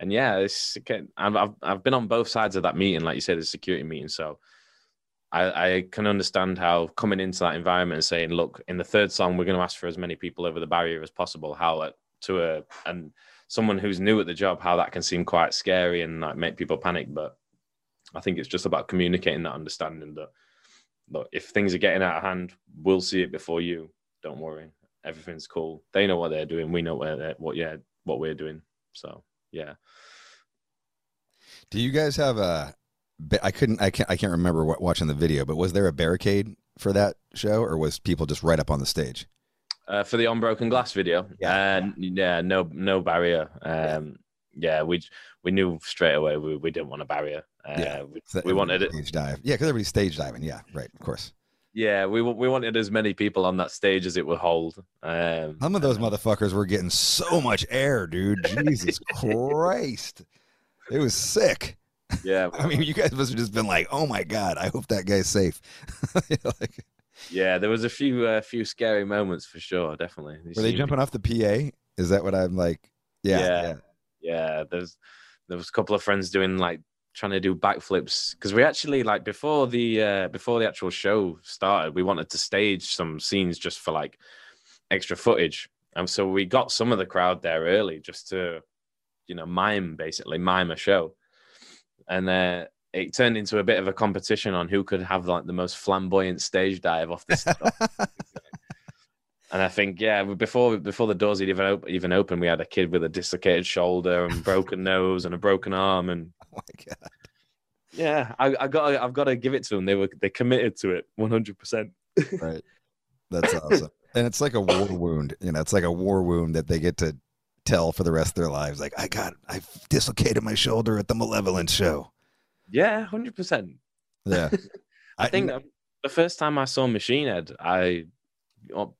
and yeah, it's I've I've been on both sides of that meeting, like you said, the security meeting. So I, I can understand how coming into that environment and saying, look, in the third song, we're going to ask for as many people over the barrier as possible. How uh, to a and someone who's new at the job, how that can seem quite scary and like make people panic. But I think it's just about communicating that understanding that look, if things are getting out of hand, we'll see it before you. Don't worry, everything's cool. They know what they're doing. We know what they're, what yeah what we're doing. So yeah. Do you guys have a? I couldn't. I can't. I can't remember what, watching the video, but was there a barricade for that show, or was people just right up on the stage? Uh, for the unbroken glass video, Yeah. uh, yeah, no, no barrier. Um, yeah. we we knew straight away we, we didn't want a barrier. Uh, Yeah. we, So we wanted it. stage dive. Yeah, because everybody's stage diving. Yeah, right. Of course. Yeah, we we wanted as many people on that stage as it would hold. Um, Some of those motherfuckers were getting so much air, dude. Jesus [laughs] Christ, it was sick. yeah, [laughs] I mean, you guys must have just been like, "Oh my god, I hope that guy's safe." You [laughs] know, like, yeah, there was a few uh, few scary moments for sure. Definitely. were they jumping off the PA? Is that what I'm like? Yeah, Yeah. yeah. Yeah, there's there was a couple of friends doing like trying to do backflips because we actually like before the uh before the actual show started, we wanted to stage some scenes just for like extra footage. And so we got some of the crowd there early just to, you know, mime basically mime a show. And uh it turned into a bit of a competition on who could have like the most flamboyant stage dive off the stage. [laughs] And I think, yeah, before before the doors had even open, even open, we had a kid with a dislocated shoulder and broken nose and a broken arm, and [laughs] Oh my god. yeah, I, I got I've got to give it to them. They were they committed to it one hundred percent. [laughs] Right. That's awesome. and it's like a war wound. You know, it's like a war wound that they get to tell for the rest of their lives. Like, I got, I dislocated my shoulder at the Malevolent show. Yeah, hundred percent. Yeah. [laughs] I think um, the first time I saw Machine Head, I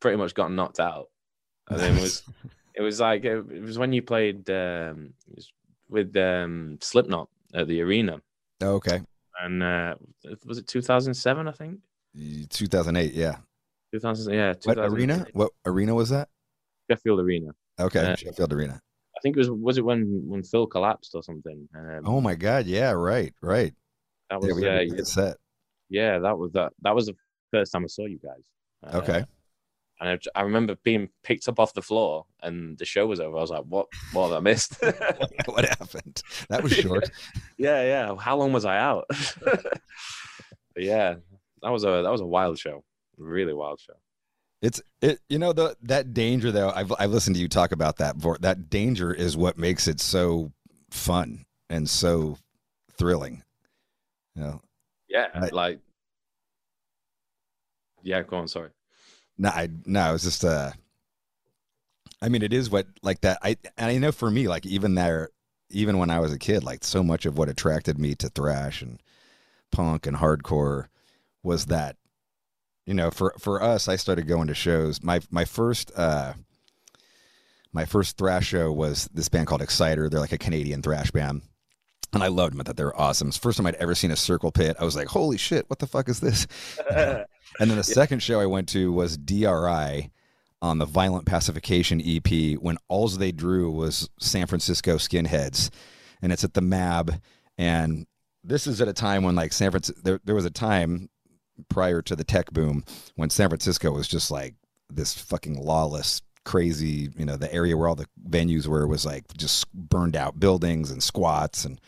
pretty much got knocked out. And then it was [laughs] it was like it was when you played um, with um, Slipknot at the arena. Oh, okay. And uh, was it 2007? I think 2008. Yeah. 2000. Yeah. What arena? What arena was that? Sheffield Arena. Okay, uh, Sheffield Arena. I think it was. Was it when when Phil collapsed or something? Um, oh my God! Yeah. Right. Right. That was yeah. yeah, set. Yeah, that was that. That was the first time I saw you guys. Uh, okay. And I, I, remember being picked up off the floor, and the show was over. I was like, "What? What have I missed? [laughs] what happened? That was short." [laughs] yeah, yeah. How long was I out? [laughs] but yeah, that was a that was a wild show, really wild show. It's it, you know the that danger though. I've I've listened to you talk about that before. That danger is what makes it so fun and so thrilling. You know. Yeah, I, like. Yeah, go on. Sorry. No, I no, it's just uh I mean it is what like that I and I know for me, like even there even when I was a kid, like so much of what attracted me to thrash and punk and hardcore was that you know, for for us I started going to shows. My my first uh my first thrash show was this band called Exciter. They're like a Canadian thrash band. And I loved them. I thought they were awesome. It's the first time I'd ever seen a circle pit. I was like, holy shit, what the fuck is this? [laughs] [laughs] And then the yeah. second show I went to was DRI on the Violent Pacification EP when all they drew was San Francisco skinheads. And it's at the MAB. And this is at a time when, like, San Francisco, there, there was a time prior to the tech boom when San Francisco was just like this fucking lawless crazy you know the area where all the venues were was like just burned out buildings and squats and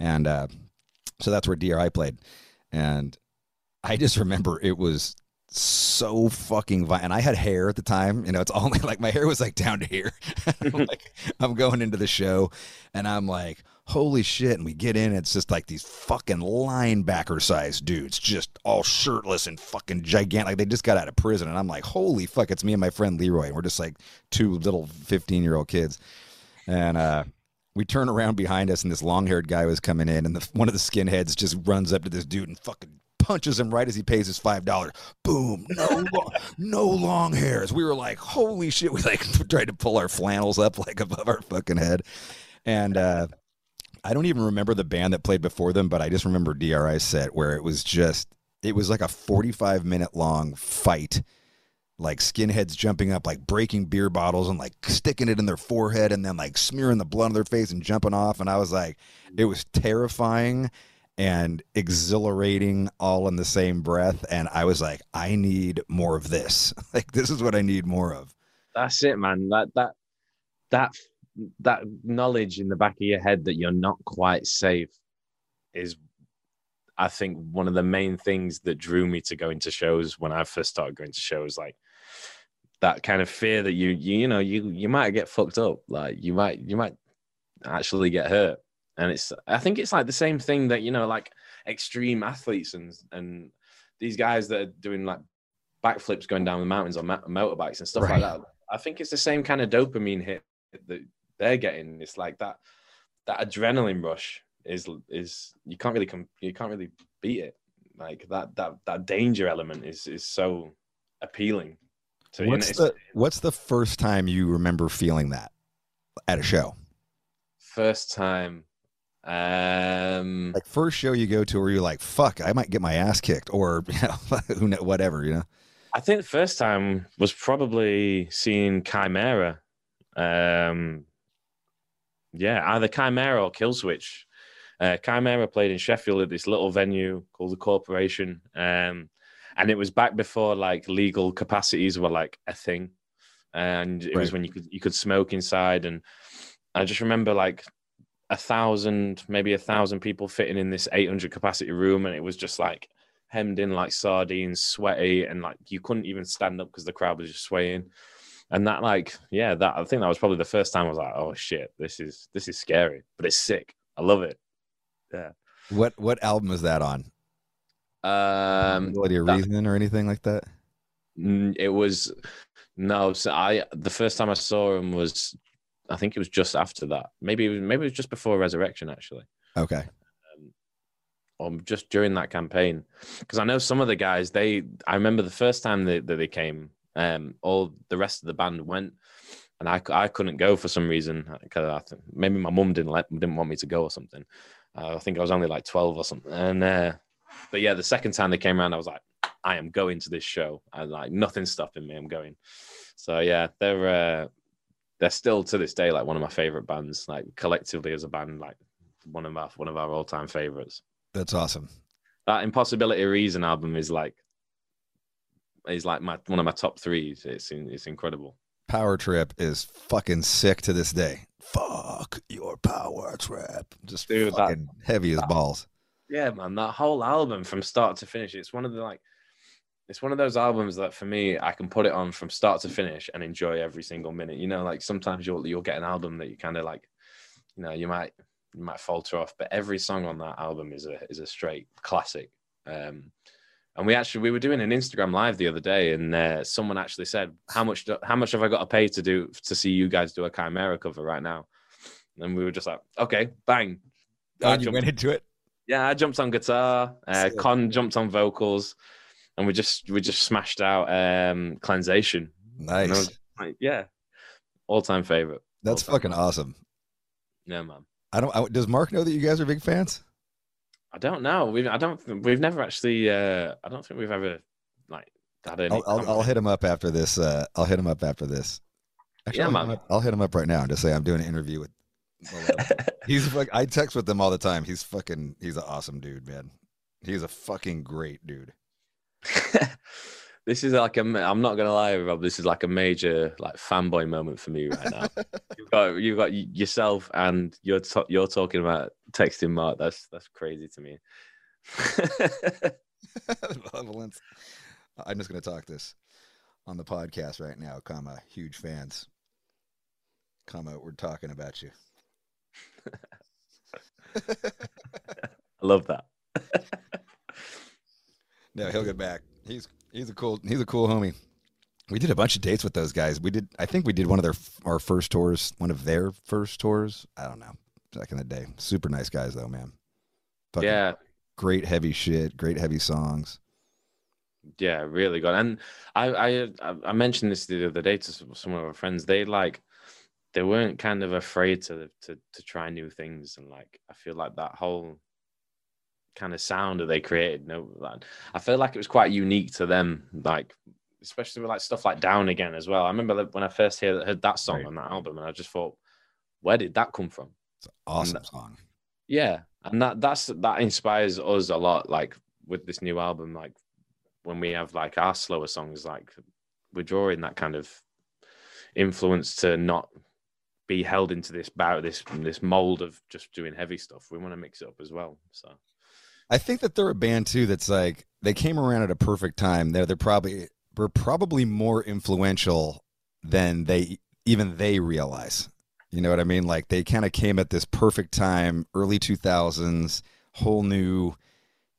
and uh so that's where DRI played and I just remember it was so fucking violent. And I had hair at the time. You know, it's only [laughs] like my hair was like down to here. [laughs] I'm [laughs] like, I'm going into the show and I'm like, holy shit. And we get in, it's just like these fucking linebacker sized dudes, just all shirtless and fucking gigantic. Like they just got out of prison. And I'm like, holy fuck, it's me and my friend Leroy. And we're just like two little 15 year old kids. And, uh, we turn around behind us, and this long-haired guy was coming in, and the, one of the skinheads just runs up to this dude and fucking punches him right as he pays his five dollars. Boom! No, [laughs] long, no long hairs. We were like, holy shit! We like [laughs] tried to pull our flannels up like above our fucking head, and uh, I don't even remember the band that played before them, but I just remember DRI set where it was just it was like a forty-five minute long fight. Like skinheads jumping up, like breaking beer bottles and like sticking it in their forehead and then like smearing the blood on their face and jumping off. And I was like, it was terrifying and exhilarating all in the same breath. And I was like, I need more of this. [laughs] like this is what I need more of. That's it, man. That that that that knowledge in the back of your head that you're not quite safe is I think one of the main things that drew me to going to shows when I first started going to shows, like that kind of fear that you you you know you you might get fucked up, like you might you might actually get hurt. And it's i think it's like the same thing that you know like extreme athletes and and these guys that are doing like backflips going down the mountains on motorbikes and stuff right. like that. I think it's the same kind of dopamine hit that they're getting it's like that that adrenaline rush is is you can't really com- you can't really beat it like that that that danger element is is so appealing to what's you know, the what's the first time you remember feeling that at a show first time um, like first show you go to where you're like, "Fuck, I might get my ass kicked," or [laughs] you know, who know, whatever, you know. I think the first time was probably seeing Chimaira. Um, yeah, either Chimaira or Killswitch. Uh, Chimaira played in Sheffield at this little venue called the Corporation, um, and it was back before like legal capacities were like a thing, and it was when you could you could smoke inside, and I just remember like a thousand, maybe a thousand people fitting in this 800 capacity room, and it was just like hemmed in like sardines, sweaty, and like you couldn't even stand up because the crowd was just swaying. And that, like, yeah, that I think that was probably the first time I was like, oh shit, this is this is scary, but it's sick. I love it. Yeah. What what album is that on? Um, of that- Reason or anything like that? It was no. So I the first time I saw him was, I think it was just after that. Maybe it was, maybe it was just before Resurrection actually, Okay. um, or just during that campaign. Because I know some of the guys. They I remember the first time they, that they came. Um, all the rest of the band went, and I, I couldn't go for some reason because I think maybe my mum didn't let didn't want me to go or something. Uh, I think I was only like twelve or something. And uh, but yeah, the second time they came around, I was like, I am going to this show. I like nothing's stopping me. I'm going. So yeah, they're uh, they're still to this day like one of my favorite bands. Like collectively as a band, like one of our one of our all time favorites. That's awesome. That Impossibility Reason album is like is like my one of my top threes. It's it's incredible. Power Trip is fucking sick to this day. Fuck your power trip. Just Dude, that- fucking heavy as that- balls. Yeah, man, that whole album from start to finish. It's one of the like, it's one of those albums that for me, I can put it on from start to finish and enjoy every single minute. You know, like sometimes you'll you'll get an album that you kind of like, you know, you might you might falter off, but every song on that album is a is a straight classic. Um, and we actually we were doing an Instagram live the other day, and uh, someone actually said, "How much do, how much have I got to pay to do to see you guys do a Chimaira cover right now?" And we were just like, "Okay, bang." Oh, I you jumped went into it? yeah, I jumped on guitar. Uh, Con jumped on vocals, and we just we just smashed out um, cleansation. Nice. like, yeah, all time favorite. That's all-time. fucking awesome. Yeah, man. I don't. I, does Mark know that you guys are big fans? I don't know. We I don't we've never actually. Uh, I don't think we've ever like had any. I'll, I'll, I'll hit him up after this. Uh, I'll hit him up after this. Yeah, I'll, hit man. him up, I'll hit him up right now and just say I'm doing an interview with. [laughs] He's like I text with him all the time. He's fucking. He's an awesome dude, man. He's a fucking great dude. [laughs] this is like a. I'm not gonna lie, Rob. This is like a major like fanboy moment for me right now. [laughs] you've got you've got yourself and you're you're talking about texting Mark. That's that's crazy to me. [laughs] Malevolence. I'm just gonna talk this on the podcast right now, comma huge fans. Comma we're talking about you. [laughs] I love that. No, he'll get back. He's he's a cool he's a cool homie. We did a bunch of dates with those guys. We did I think we did one of their our first tours, one of their first tours. I don't know. Back in the day. Super nice guys though, man. Fucking Yeah, Great heavy shit, great heavy songs. yeah, really good. And I, I, I mentioned this the other day to some some of our friends. They like, they weren't kind of afraid to to to try new things, and like, I feel like that whole kind of sound that they created. No, I feel like it was quite unique to them. Like, especially with like stuff like Down Again as well. I remember that when I first heard, heard that song Right. on that album, and I just thought, where did that come from? It's an awesome that- song. Yeah, and that that's that inspires us a lot. Like with this new album, like when we have like our slower songs, like we're drawing that kind of influence to not be held into this bar this this mold of just doing heavy stuff. We want to mix it up as well. So I think that they're a band too that's like they came around at a perfect time. They're they're probably were probably more influential than they even they realize. You know what I mean? Like they kind of came at this perfect time, early 2000s, whole new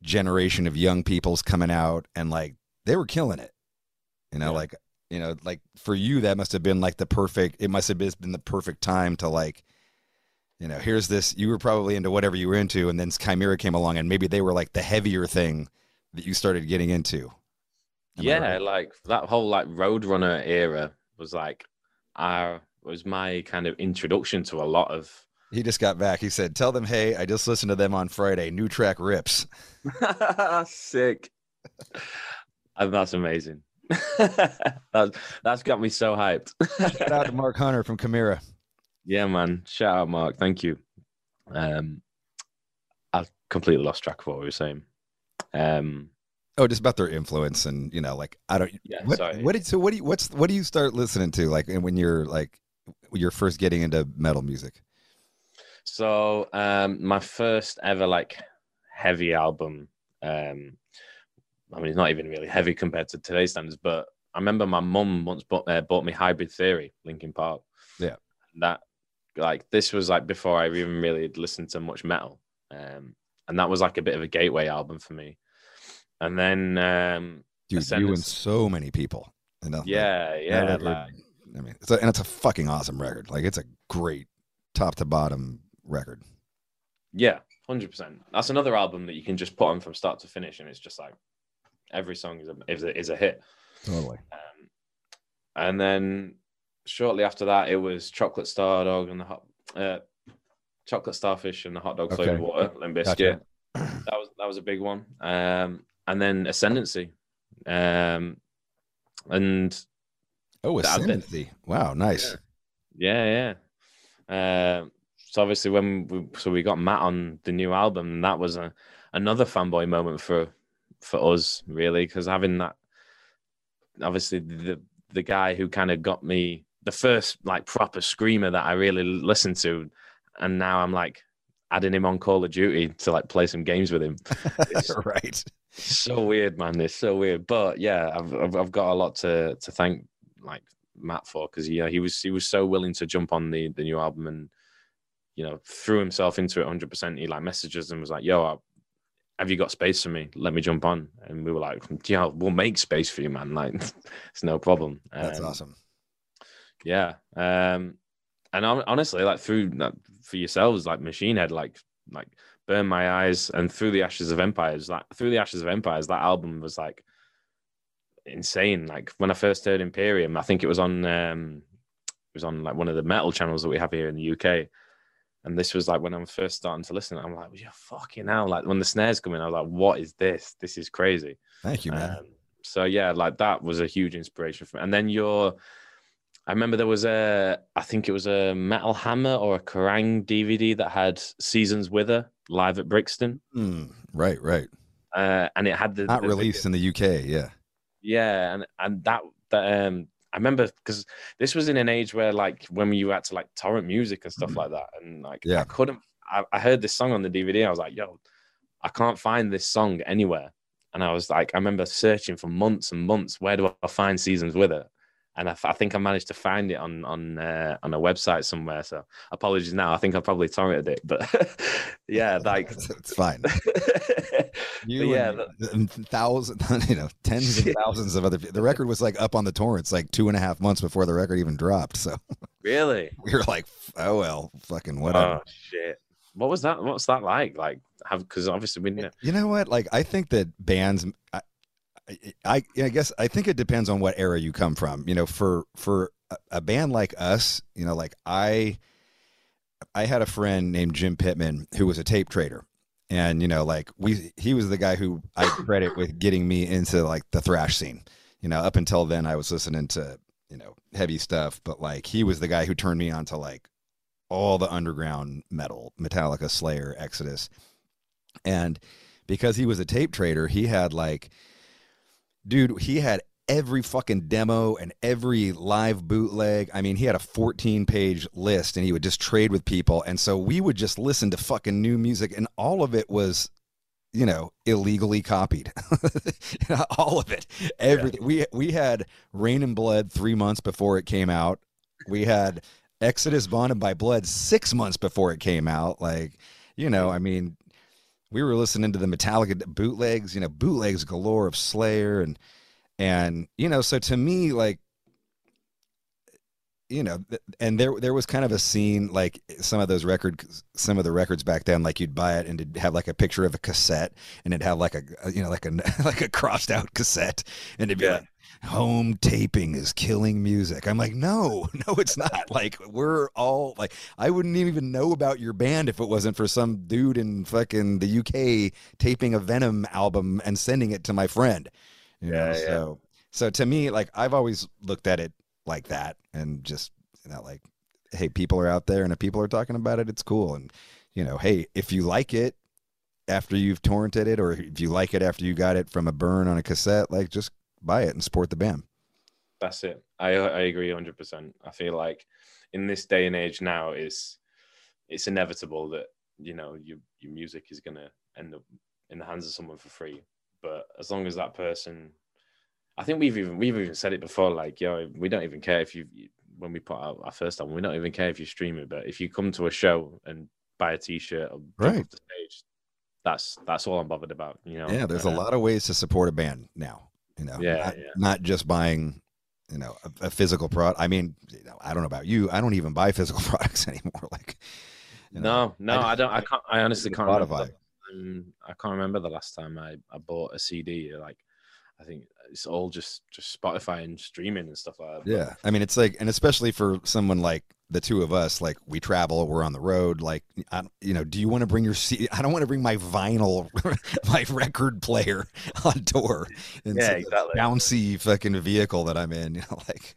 generation of young people's coming out and like they were killing it. You know, Yeah. like you know, like for you that must have been like the perfect it must have been the perfect time to like you know, here's this. You were probably into whatever you were into, and then Chimaira came along, and maybe they were like the heavier thing that you started getting into. Am yeah, right? like that whole like Roadrunner era was like our was my kind of introduction to a lot of He just got back. He said, "Tell them, hey, I just listened to them on Friday. New track rips." [laughs] Sick. That's amazing. [laughs] that's, that's got me so hyped. Shout out to Mark Hunter from Chimaira. Yeah, man. Shout out, Mark. Thank you. Um, I completely lost track of what we were saying. Um, Oh, just about their influence and you know, like I don't. Yeah, What, sorry. what did so? What do you? What's what do you start listening to? Like when you're like when you're first getting into metal music. so um, my first ever like heavy album. Um, I mean, it's not even really heavy compared to today's standards, but I remember my mum once bought, uh, bought me Hybrid Theory, Linkin Park. Yeah. That like this was like before I even really had listened to much metal, um, and that was like a bit of a gateway album for me. And then um, Dude, you and so many people. You know, like, yeah, yeah, record, like, I mean, it's a, and it's a fucking awesome record. Like it's a great top to bottom record. Yeah, hundred percent. That's another album that you can just put on from start to finish, and it's just like every song is a is a, is a hit. Totally. Um, and then shortly after that, it was Chocolate Star Dog and the hot uh, Chocolate Starfish and the Hot Dog flavored Okay. water. Limp Bizkit. Gotcha. [clears throat] That was that was a big one. Um, and then Ascendancy. Um, and Oh, Ascendancy. Wow, nice. Yeah, yeah. Um, so obviously, when we so we got Matt on the new album, and that was a another fanboy moment for for us, really, because having that, obviously the the guy who kind of got me the first like proper screamer that I really listened to, and now I'm like adding him on Call of Duty to like play some games with him. It's [laughs] right. so weird, man. It's so weird. But yeah, I've I've, I've got a lot to to thank like Matt for because yeah, he was he was so willing to jump on the the new album and you know threw himself into it 100. percent He like messages and was like, "Yo, I, have you got space for me? Let me jump on." And we were like, "Yeah, we'll make space for you, man. Like, [laughs] it's no problem." That's Um, awesome. Yeah. Um, and honestly, like through that for yourselves, like Machine Head, like like Burn My Eyes, and through the Ashes of Empires, like through the Ashes of Empires, that album was like insane. Like when I first heard Imperium, I think it was on um, it was on like one of the metal channels that we have here in the UK. And this was like when I'm first starting to listen, I'm like, yeah, fucking hell. Like when the snares come in, I was like, what is this? This is crazy. Thank you, man. Um, so yeah, like that was a huge inspiration for me. And then your, I remember there was a, I think it was a Metal Hammer or a Kerrang DVD that had Seasons Wither live at Brixton, Hmm, right, right. uh, and it had the Not the released in the UK. Yeah. yeah, and and that that um I remember because this was in an age where like when you had to like torrent music and stuff like that, and like Yeah. I couldn't. I, I heard this song on the DVD. I was like, yo, I can't find this song anywhere. And I was like, I remember searching for months and months. Where do I find Seasons Wither? And I, I think I managed to find it on on uh, on a website somewhere. So apologies now. I think I probably torrented it, but [laughs] yeah, [laughs] like it's, fine. [laughs] You yeah, and thousands, you know, tens of thousands of other. The record was like up on the torrents like two and a half months before the record even dropped. So really. we were like, oh well, fucking whatever. Oh shit! What was that? What's that like? Like, have because obviously we know. You know what? Like, I think that bands, I, I, I guess, I think it depends on what era you come from. You know, for for a, band like us, you know, like I, I had a friend named Jim Pittman who was a tape trader, and you know, like we, he was the guy who I credit with getting me into like the thrash scene. You know, up until then, I was listening to you know heavy stuff, but like he was the guy who turned me on to like all the underground metal, Metallica, Slayer, Exodus. And because he was a tape trader, he had like, dude, he had every fucking demo and every live bootleg. I mean, he had a 14 page list and he would just trade with people. And so we would just listen to fucking new music, and all of it was. You know, illegally copied, [laughs] all of it, everything. We we had Reign in Blood three months before it came out. We had Exodus Bonded by Blood six months before it came out. Like, you know, I mean, we were listening to the Metallica bootlegs, you know, bootlegs galore of Slayer and and you know, so to me, like, you know, and there there was kind of a scene like some of those records, some of the records back then, like you'd buy it and it'd have like a picture of a cassette and it'd have like a you know like a [laughs] like a crossed out cassette and it'd be Yeah. like home taping is killing music. I'm like, no, [laughs] no, it's not. [laughs] Like we're all like, I wouldn't even know about your band if it wasn't for some dude in fucking the UK taping a Venom album and sending it to my friend. You know, Yeah, yeah. so so to me, like I've always looked at it like that and just you know like hey, people are out there, and if people are talking about it, it's cool. And you know, hey, if you like it after you've torrented it, or if you like it after you got it from a burn on a cassette, like just buy it and support the band. That's it. I I agree 100. percent I feel like in this day and age now is it's inevitable that you know your your music is gonna end up in the hands of someone for free. But as long as that person, I think we've even we've even said it before. Like, yo, we don't even care if you when we put out our first album, we don't even care if you stream it. But if you come to a show and buy a T-shirt or Right. right. the stage, that's that's all I'm bothered about. You know. Yeah, there's a Uh, lot of ways to support a band now. You know, Yeah, not, yeah. not just buying, you know, a, a physical product. I mean, you know, I don't know about you. I don't even buy physical [laughs] products anymore. Like, you know, No, no, I- I, don't. I can't. I honestly can't Spotify. remember. I can't remember the last time I, I bought a CD. Like, I think it's all just just Spotify and streaming and stuff like that. But Yeah, I mean, it's like, and especially for someone like the two of us, like we travel, we're on the road. Like, I, you know, do you want to bring your C? I don't want to bring my vinyl, [laughs] my record player [laughs] on tour. in Yeah, exactly. Bouncy fucking vehicle that I'm in. [laughs] You know, like,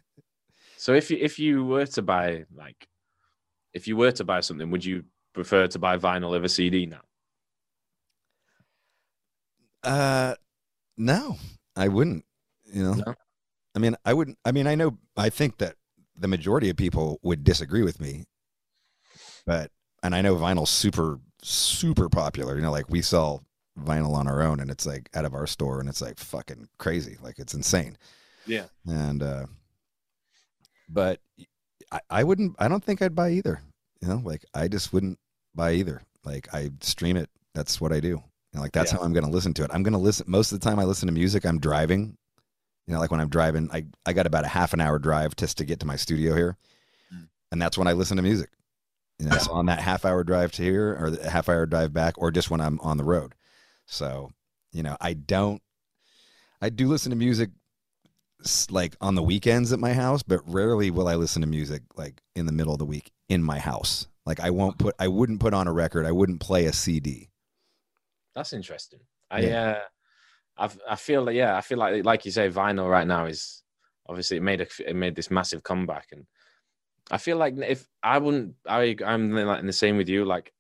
So if you if you were to buy like, if you were to buy something, would you prefer to buy vinyl over CD now? uh, no, I wouldn't. You know, No? I mean, I wouldn't. I mean, I know. I think that the majority of people would disagree with me, but and I know vinyl's super super popular. You know, like we sell vinyl on our own, and it's like out of our store, and it's like fucking crazy. Like it's insane. Yeah. And uh, but I, I wouldn't. I don't think I'd buy either. You know, like I just wouldn't buy either. Like I stream it. That's what I do. Know, like that's Yeah. how I'm going to listen to it. I'm going to listen most of the time. I listen to music. I'm driving. You know, like when I'm driving, I I got about a half an hour drive just to get to my studio here, Mm. and that's when I listen to music. You know, so on that half hour drive to here, or the half hour drive back, or just when I'm on the road. So, you know, I don't. I do listen to music like on the weekends at my house, but rarely will I listen to music like in the middle of the week in my house. Like I won't put I wouldn't put on a record. I wouldn't play a CD. That's interesting. I Yeah. uh, I I feel like yeah, I feel like like you say, vinyl right now is obviously it made a it made this massive comeback, and I feel like if I wouldn't, I I'm like in the same with you. Like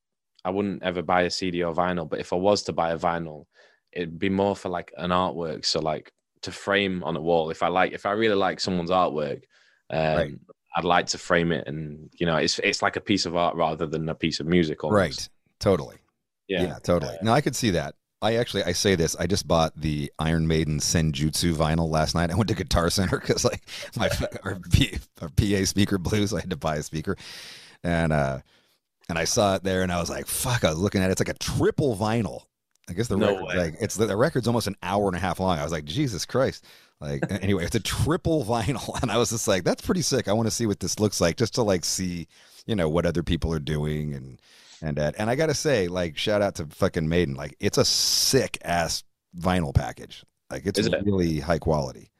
I wouldn't ever buy a CD or vinyl, but if I was to buy a vinyl, it'd be more for like an artwork. So like to frame on a wall. If I like, if I really like someone's artwork, um, Right. I'd like to frame it, and you know, it's it's like a piece of art rather than a piece of music. Almost. Right. Totally. Yeah. Yeah, totally. no, I could see that. I actually I say this. I just bought the Iron Maiden Senjutsu vinyl last night. [laughs] I went to Guitar Center because like [laughs] my our, P, our PA speaker blew, so I had to buy a speaker, and uh, and I saw it there, and I was like, "Fuck!" I was looking at it. It's like a triple vinyl. I guess the No record's way. like it's the, the record's almost an hour and a half long. I was like, Jesus Christ! Like anyway, it's a triple [laughs] vinyl, and I was just like, that's pretty sick. I want to see what this looks like, just to like see, you know, what other people are doing and and that. And I gotta say, like, shout out to fucking Maiden. Like, it's a sick ass vinyl package. Like, it's it? really high quality.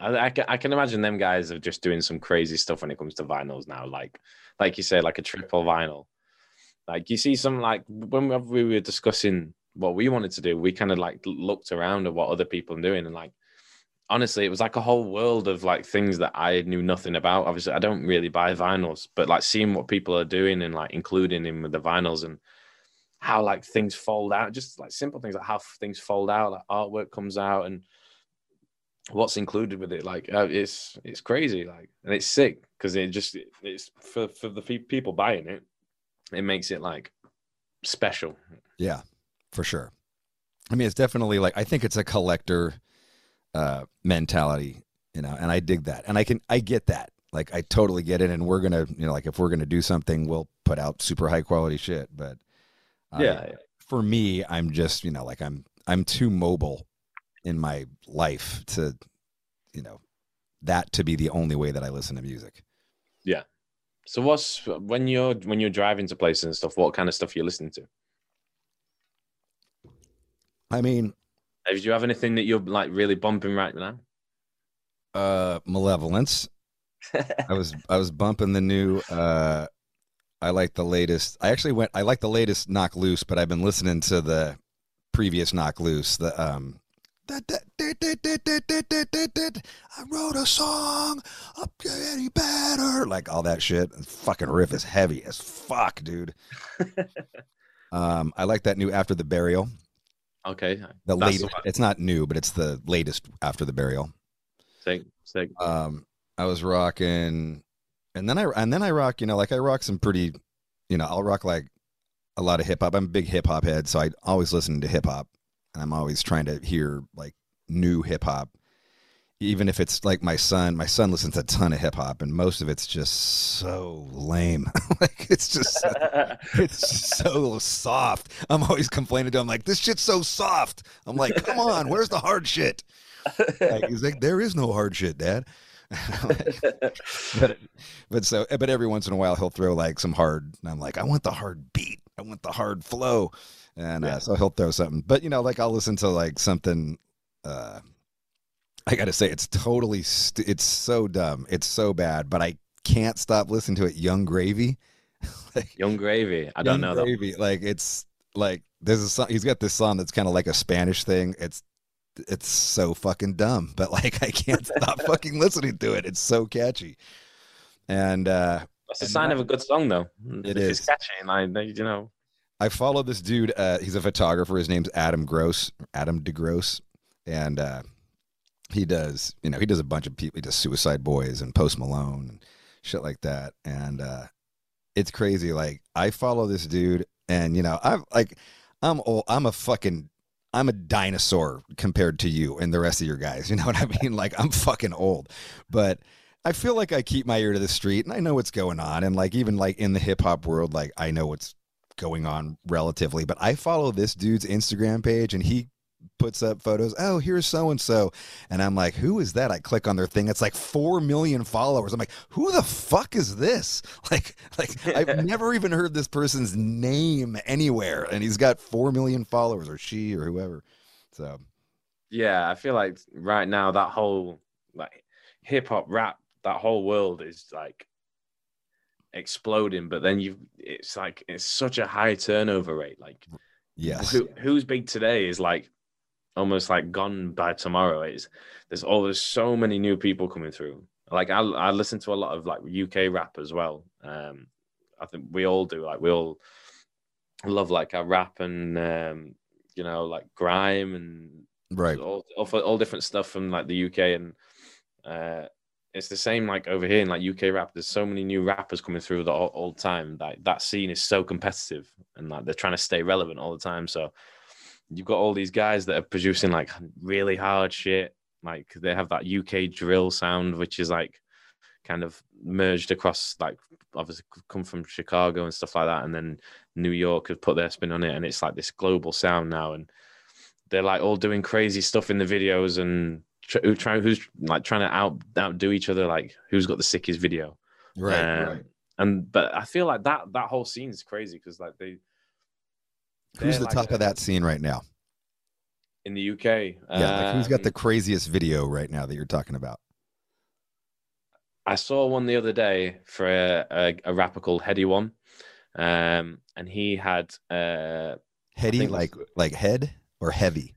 I, I, can, I can imagine them guys are just doing some crazy stuff when it comes to vinyls now. Like, like you say, like a triple vinyl. Like you see some like when we were discussing what we wanted to do, we kind of like looked around at what other people are doing, and like honestly, it was like a whole world of like things that I knew nothing about. Obviously, I don't really buy vinyls, but like seeing what people are doing and like including in with the vinyls and how like things fold out, just like simple things like how things fold out, like artwork comes out and what's included with it like uh, it's it's crazy like and it's sick because it just it's for for the people buying it it makes it like special Yeah, for sure. I mean, it's definitely like I think it's a collector uh mentality, you know, and I dig that. And I can I get that. Like I totally get it and we're going to, you know, like if we're going to do something, we'll put out super high quality shit, but I- yeah for me, I'm just, you know, like I'm I'm too mobile in my life to, you know, that to be the only way that I listen to music. Yeah. So what's when you're when you're driving to places and stuff what kind of stuff you're listening to I mean, do you have anything that you're like really bumping right now? Uh, Malevolence. I was I was bumping the new. uh I like the latest. I actually went. I like the latest Knocked Loose, but I've been listening to the previous Knocked Loose. The um. I wrote a song up any better, like all that shit. Fucking riff is heavy as fuck, dude. um, I like that new After the Burial. Okay. The That's latest. one. It's not new, but it's the latest After the Burial. Sick, sick. um i was rocking and then i and then i rock you know like i rock some pretty you know i'll rock like a lot of hip hop i'm a big hip hop head so i always listen to hip hop and i'm always trying to hear like new hip hop even if it's like my son my son listens to a ton of hip hop and most of it's just so lame. [laughs] Like it's just [laughs] it's so soft. I'm always complaining to him like this shit's so soft. I'm like come on where's the hard shit? Like, he's like there is no hard shit dad. [laughs] But but so but every once in a while he'll throw like some hard and I'm like I want the hard beat. I want the hard flow. And Yeah. uh, so he'll throw something. But you know like I'll listen to like something uh I got to say it's totally st- it's so dumb it's so bad but I can't stop listening to it Yung Gravy [laughs] like Yung Gravy. I don't Young know. Gravy like it's like there's a song he's got this song that's kind of like a Spanish thing it's it's so fucking dumb but like I can't stop [laughs] fucking listening to it it's so catchy and uh That's a sign that- of a good song, though. It It's is. catchy, and I, you know. I follow this dude. Uh, he's a photographer. His name's Adam Gross, Adam DeGross, and uh, he does, you know, he does a bunch of people. He does Suicideboys and Post Malone and shit like that. And uh, it's crazy. Like I follow this dude, and you know, I'm like, I'm old. I'm a fucking, I'm a dinosaur compared to you and the rest of your guys. [laughs] You know what I mean? Like I'm fucking old, but. I feel like I keep my ear to the street and I know what's going on. And like, even like in the hip hop world, like I know what's going on relatively, but I follow this dude's Instagram page and he puts up photos. Oh, here's so and so. And I'm like, who is that? I click on their thing. It's like 4 million followers. I'm like, who the fuck is this? [laughs] Like, like I've [laughs] never even heard this person's name anywhere. And he's got 4 million followers or she or whoever. So, Yeah, I feel like right now that whole like hip hop rap, that whole world is like exploding. But then you, it's like it's such a high turnover rate. Like yes. who, who's big today is like almost like gone by tomorrow. It's there's all there's so many new people coming through. Like I I listen to a lot of like UK rap as well. Um, I think we all do. Like we all love like our rap and um, you know like grime and Right. all, all, all different stuff from like the UK and uh, it's the same like over here in like UK rap. There's so many new rappers coming through the all, all time. Like that scene is so competitive and like they're trying to stay relevant all the time. So you've got all these guys that are producing like really hard shit. Like they have that UK drill sound, which is like kind of merged across like obviously come from Chicago and stuff like that, and then New York have put their spin on it, and it's like this global sound now, and they're like all doing crazy stuff in the videos and try who's like trying to out outdo each other, like who's got the sickest video, Right. Um, right. And but I feel like that that whole scene is crazy because like they Who's the like top a- of that scene right now? in the UK. Yeah. like who's got um, the craziest video right now that you're talking about? I saw one the other day for a, a, a rapper called Headie One, um, and he had uh, Headie, like it's- like head or heavy?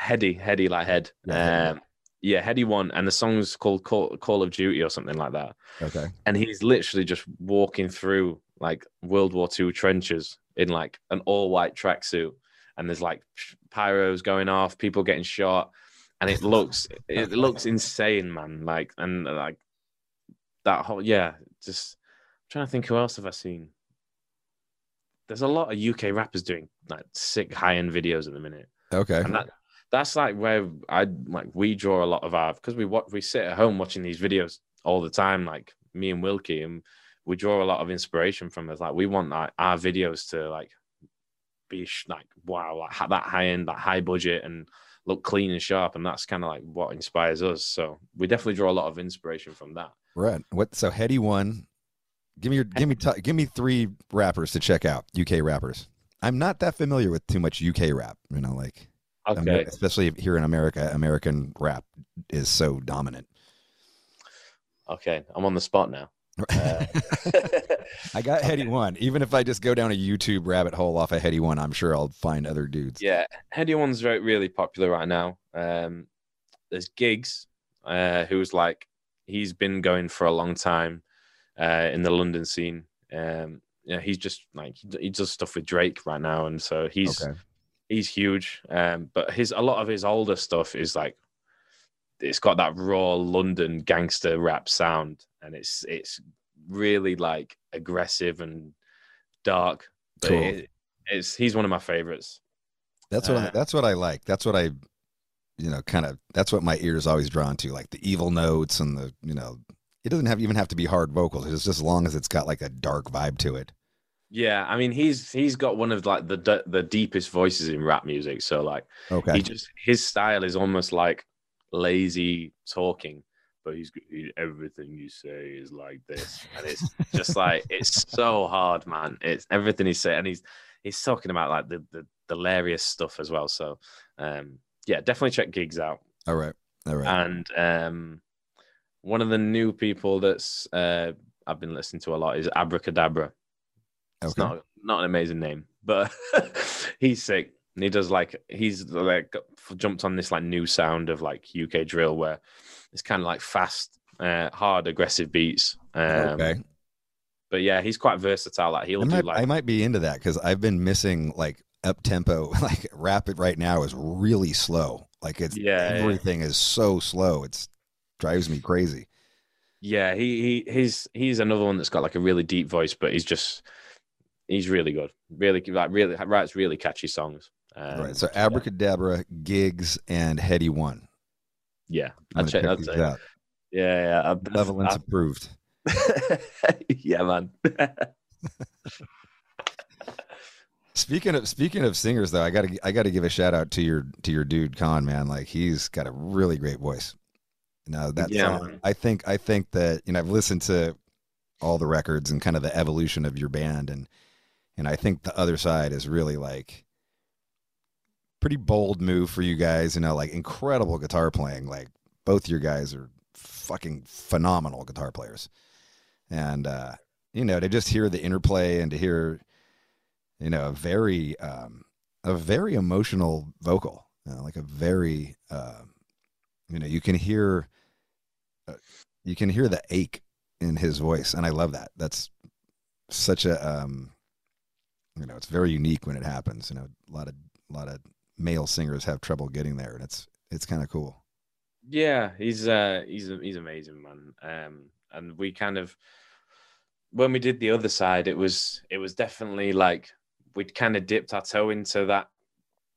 Headie, Headie like head. Yeah, Headie. um, yeah, Headie One, and the song's called Call, Call of Duty or something like that. Okay. And he's literally just walking through like World War II trenches in like an all white tracksuit, and there's like pyros going off, people getting shot, and it looks it looks insane, man. Like and like that whole yeah, just trying to think who else have I seen. There's a lot of UK rappers doing like sick high end videos at the minute, Okay. and that that's like where I like we draw a lot of our because we watch we sit at home watching these videos all the time, like me and Wilkie, and we draw a lot of inspiration from us. Like we want like our videos to like be sh- like wow, like ha- that high end, that high budget, and look clean and sharp, and that's kind of like what inspires us. So we definitely draw a lot of inspiration from that. Right. What? So Headie one. Give me your. Give me. T- give me three rappers to check out. UK rappers. I'm not that familiar with too much UK rap. You know, like Okay, Amer- especially here in America, American rap is so dominant. okay, I'm on the spot now. Uh, [laughs] I got [laughs] Headie one. Even if I just go down a YouTube rabbit hole off of Headie one, I'm sure I'll find other dudes. Yeah, Headie One's very, really popular right now. Um, there's Giggs, uh, who's like he's been going for a long time uh, in the London scene. Um, yeah, he's just like he, he does stuff with Drake right now, and so he's Okay. he's huge. Um, but his a lot of his older stuff is like it's got that raw London gangster rap sound, and it's it's really like aggressive and dark. But Cool. it, it's he's one of my favorites. That's what I, Uh, that's what I like. That's what I, you know, kind of. That's what my ear is always drawn to, like the evil notes and the, you know, it doesn't have even have to be hard vocals. It's just as long as it's got like a dark vibe to it. Yeah, I mean he's he's got one of like the the, the deepest voices in rap music. So like Okay. he just his style is almost like lazy talking, but he's he, everything you say is like this, and it's just like it's so hard, man. It's everything he's saying, and he's he's talking about like the the, the hilarious stuff as well. So um, yeah, definitely check giggs out. All right. All right. And um, one of the new people that's uh, I've been listening to a lot is Abra Cadabra. It's Okay. not not an amazing name, but [laughs] he's sick. And he does like he's like jumped on this like new sound of like UK drill where it's kind of like fast, uh, hard, aggressive beats. Um, okay. But yeah, he's quite versatile. Like he'll I do might, like I might be into that because I've been missing like up tempo. [laughs] Like rapid right now is really slow. Like it's Yeah, yeah. everything is so slow. It's drives me crazy. yeah, he he he's he's another one that's got like a really deep voice, but he's just he's really good. Really like really writes really catchy songs. Um, right. So abracadabra, giggs, and headie one. yeah, I'm check that. these out. Yeah, yeah. I've- Benevolence I've- approved. [laughs] yeah, man. [laughs] Speaking of speaking of singers though, I gotta I gotta give a shout out to your to your dude Con man. Like he's got a really great voice. No, that's Yeah, man. I think I think that you know I've listened to all the records and kind of the evolution of your band and and I think the other side is really like pretty bold move for you guys. You know, like incredible guitar playing. Like both your guys are fucking phenomenal guitar players, and uh, you know to just hear the interplay and to hear you know a very um, a very emotional vocal, you know, like a very um, you know you can hear uh, you can hear the ache in his voice, and I love that. That's such a um, you know it's very unique when it happens. You know, a lot of a lot of male singers have trouble getting there, and it's it's kind of cool. Yeah, he's uh he's he's amazing, man. Um, and we kind of when we did the other side, it was it was definitely like we'd kind of dipped our toe into that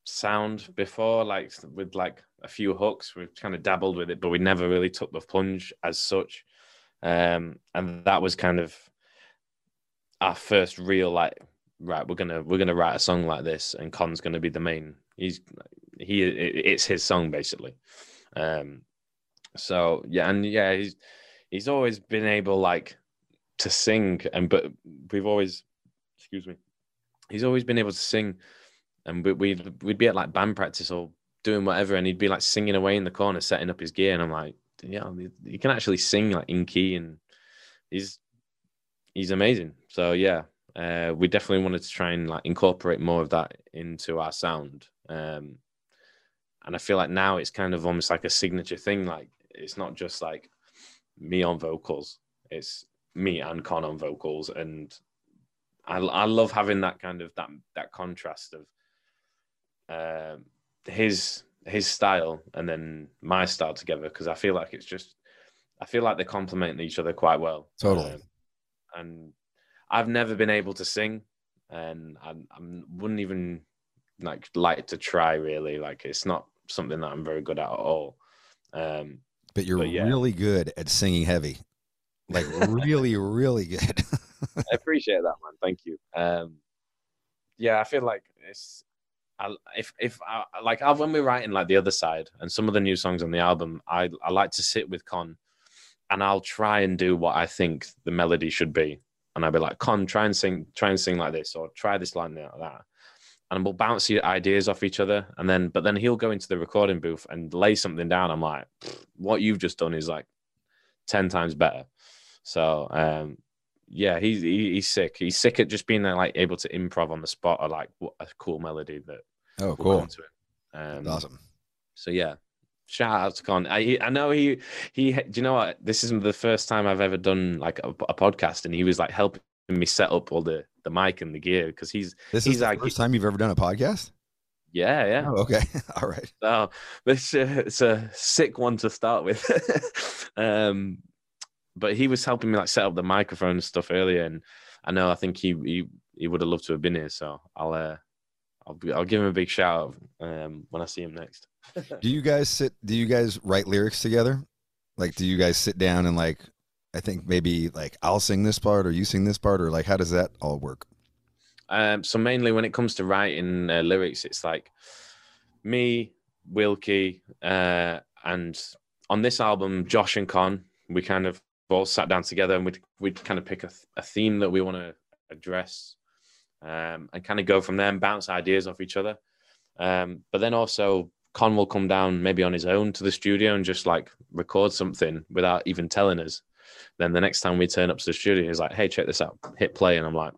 sound before, like with like a few hooks. We've kind of dabbled with it, but we never really took the plunge as such. Um, and that was kind of our first real like right. We're gonna we're gonna write a song like this, and Con's gonna be the main. He's he it's his song basically. Um, so yeah, and yeah, he's he's always been able like to sing, and but we've always, excuse me, he's always been able to sing, and we, we'd we'd be at like band practice or doing whatever, and he'd be like singing away in the corner, setting up his gear, and I'm like, yeah, he can actually sing like in key, and he's he's amazing. So yeah, uh, we definitely wanted to try and like incorporate more of that into our sound. Um, and I feel like now it's kind of almost like a signature thing. Like it's not just like me on vocals; it's me and Con on vocals, and I I love having that kind of that that contrast of um, his his style and then my style together because I feel like it's just I feel like they complement each other quite well. Totally. Um, and I've never been able to sing, and I, I wouldn't even like like to try really. Like it's not something that I'm very good at at all. Um, But you're But yeah. really good at singing heavy, like really, [laughs] really good. [laughs] I appreciate that, man. Thank you. Um, yeah, I feel like it's. I, if if I, like I, when we're writing like the other side and some of the new songs on the album, I I like to sit with Con, and I'll try and do what I think the melody should be, and I'll be like, Con, try and sing, try and sing like this, or try this line like that, and we'll bounce ideas off each other, and then but then he'll go into the recording booth and lay something down. I'm like, what you've just done is like ten times better. So um, yeah, he's he, he's sick. He's sick at just being there, like able to improv on the spot or like what a cool melody that oh, cool. come to it. Um, Awesome. So yeah, shout out to Con. I I know he he. Do you know what? This isn't the first time I've ever done like a, a podcast, and he was like helping me set up all the the mic and the gear because he's This He's is the like- first time you've ever done a podcast. yeah yeah. Oh, okay, [laughs] all right. So this a, it's a sick one to start with. [laughs] um, but he was helping me like set up the microphone and stuff earlier, and I know I think he he, he would have loved to have been here. So I'll uh, I'll be, I'll give him a big shout out um, when I see him next. Do you guys sit? Do you guys write lyrics together? Like, do you guys sit down and like? I think maybe like I'll sing this part or you sing this part or like how does that all work? Um, so mainly when it comes to writing uh, lyrics, it's like me, Wilkie, uh, and on this album, Josh and Con, we kind of all sat down together and we'd, we'd kind of pick a, a theme that we want to address um, and kind of go from there and bounce ideas off each other. Um, but then also, Con will come down maybe on his own to the studio and just like record something without even telling us. Then the next time we turn up to the studio, he's like, "Hey, check this out." Hit play, and I'm like,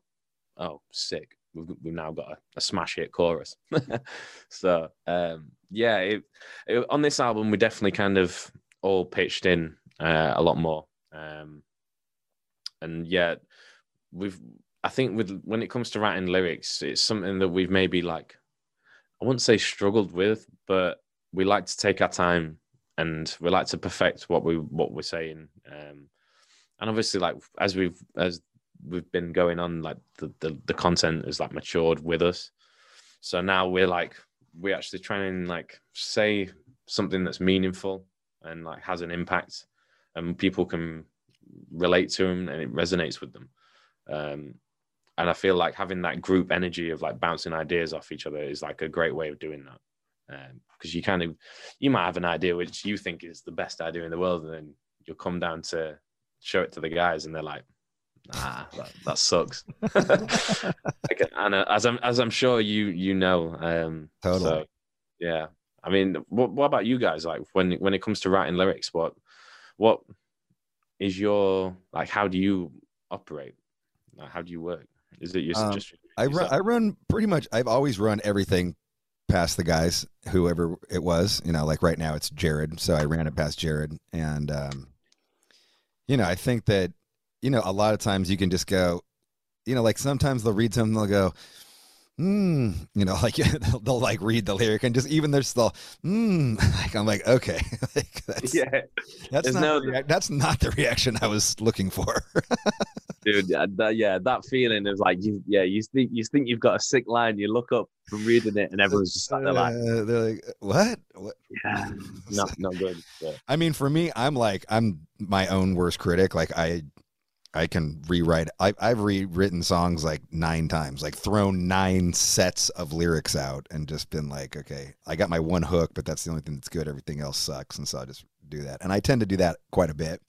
"Oh, sick! We've, we've now got a, a smash hit chorus." [laughs] so um, yeah, it, it, on this album, we definitely kind of all pitched in uh, a lot more, um, and yeah, we've. I think with when it comes to writing lyrics, it's something that we've maybe like, I wouldn't say struggled with, but we like to take our time and we like to perfect what we what we're saying. Um, and obviously, like as we've as we've been going on, like the, the the content has like matured with us. So now we're like we actually try and like say something that's meaningful and like has an impact, and people can relate to them and it resonates with them. Um, and I feel like having that group energy of like bouncing ideas off each other is like a great way of doing that. Because you kind of you might have an idea which you think is the best idea in the world, and then you'll come down to show it to the guys, and they're like, "Ah, that, that sucks." [laughs] [laughs] Like, and uh, as I'm as I'm sure you you know, um, Totally. so, yeah. I mean, what what about you guys? Like when when it comes to writing lyrics, what what is your like? How do you operate? Like, how do you work? Is it your, Um, just I run. I run pretty much. I've always run everything past the guys, whoever it was. You know, like right now it's Jared, so I ran it past Jared, and um, you know, I think that you know a lot of times you can just go, you know, like sometimes they'll read something, they'll go. Hmm, you know, [laughs] like they'll, they'll like read the lyric and just even there's still, hmm, [laughs] like I'm like, okay, [laughs] like that's yeah, that's there's not no- the rea- that's not the reaction I was looking for. dude. Yeah, that, yeah, that feeling is like you, yeah, you think you think you've got a sick line, you look up from reading it, and everyone's just like, they're like, Uh, they're like, what? what? yeah, not not good. But, I mean, for me, I'm like I'm my own worst critic. Like I, I can rewrite. I, I've rewritten songs like nine times, like thrown nine sets of lyrics out, and just been like, okay, I got my one hook, but that's the only thing that's good. Everything else sucks, and so I just do that. And I tend to do that quite a bit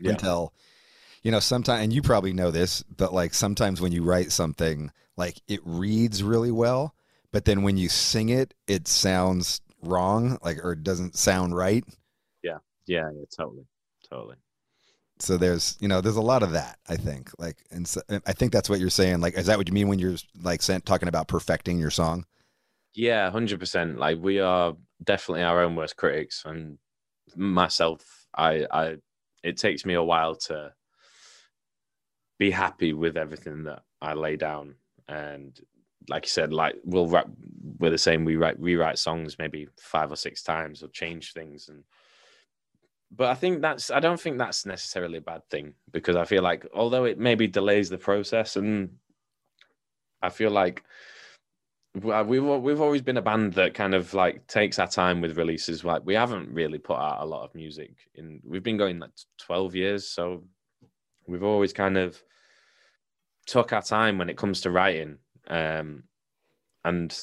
Yeah. until, you know, sometimes. And you probably know this, but like sometimes when you write something, like it reads really well, but then when you sing it, it sounds wrong, like or it doesn't sound right. yeah, yeah, totally, totally. So there's you know there's a lot of that i think like and so, i think that's what you're saying like is that what you mean when you're like saying, talking about perfecting your song Yeah, hundred percent. Like we are definitely our own worst critics, and myself, I, I, it takes me a while to be happy with everything that I lay down, and like you said, like we'll write, we're the same. We write, rewrite songs maybe five or six times, or change things, and but I think that's, I don't think that's necessarily a bad thing because I feel like although it maybe delays the process, and I feel like we've we've always been a band that kind of like takes our time with releases. Like we haven't really put out a lot of music in. We've been going like twelve years, so we've always kind of took our time when it comes to writing, um, and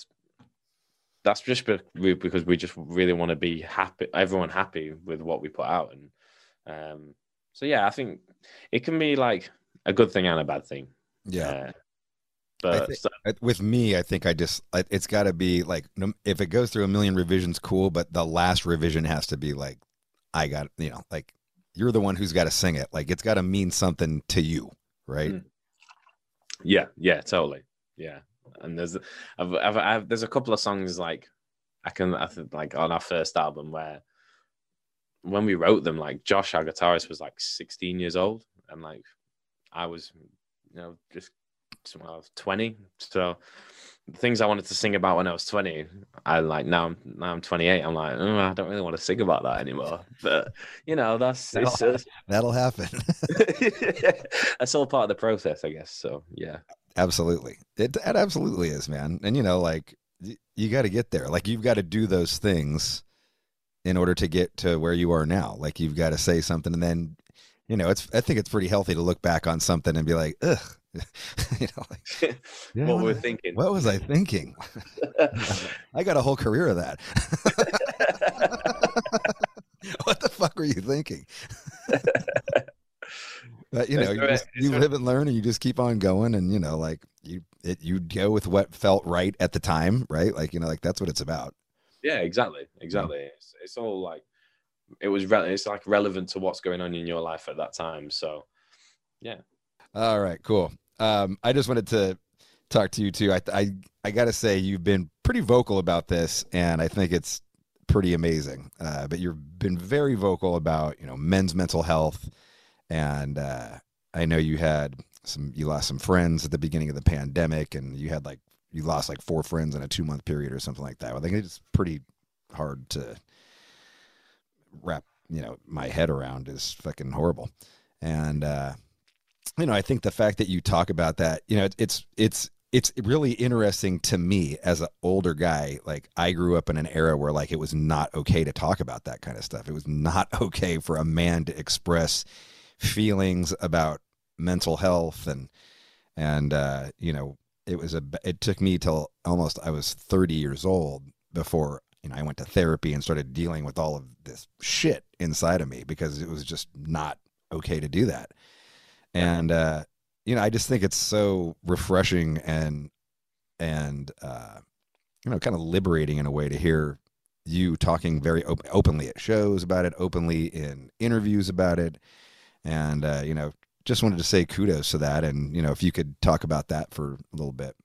that's just because we just really want to be happy, everyone happy with what we put out, and um, so yeah, I think it can be like a good thing and a bad thing. yeah Uh, but think- so- with me i think i just it's got to be like if it goes through a million revisions cool but the last revision has to be like i got you know like you're the one who's got to sing it like it's got to mean something to you right Mm. Yeah, yeah, totally. Yeah, and there's, I've, I've, I've, there's a couple of songs like I can, I think, like on our first album where when we wrote them, like Josh, our guitarist, was like 16 years old, and like I was, you know, just I was 20. So the things I wanted to sing about when I was 20, I like now I'm now I'm 28. I'm like, oh, I don't really want to sing about that anymore. But you know, that's that'll, that'll happen. [laughs] that's all part of the process, I guess. So yeah, absolutely, it, it absolutely is, man. And you know, like you got to get there. Like you've got to do those things in order to get to where you are now. Like you've got to say something, and then you know, it's. I think it's pretty healthy to look back on something and be like, ugh. [laughs] you know, like, [laughs] yeah, what we're thinking. What was I thinking? [laughs] I got a whole career of that. what the fuck were you thinking? But you know, you, just, you live and learn, and you just keep on going, and you know, like you, it, you go with what felt right at the time, right? Like you know, like that's what it's about. Yeah, exactly, exactly. Yeah. It's, it's all like it was. Re- it's like relevant to what's going on in your life at that time. So, yeah. All right, cool. Um, I just wanted to talk to you too. I I I got to say you've been pretty vocal about this, and I think it's pretty amazing. Uh, but you've been very vocal about you know men's mental health, and uh, I know you had some you lost some friends at the beginning of the pandemic, and you had like you lost like four friends in a two month period or something like that. I think it's pretty hard to wrap you know my head around is fucking horrible, and uh, you know, I think the fact that you talk about that, you know, it's it's it's really interesting to me as an older guy. Like I grew up in an era where like it was not okay to talk about that kind of stuff. It was not [laughs] okay for a man to express feelings about mental health and and uh, you know, it was a it took me till almost I was 30 years old before you know I went to therapy and started dealing with all of this shit inside of me because it was just not okay to do that. And uh, you know, I just think it's so refreshing and and uh, you know, kind of liberating in a way to hear you talking very op- openly at shows about it, openly in interviews about it, and uh, you know, just wanted to say kudos to that, and you know, if you could talk about that for a little bit.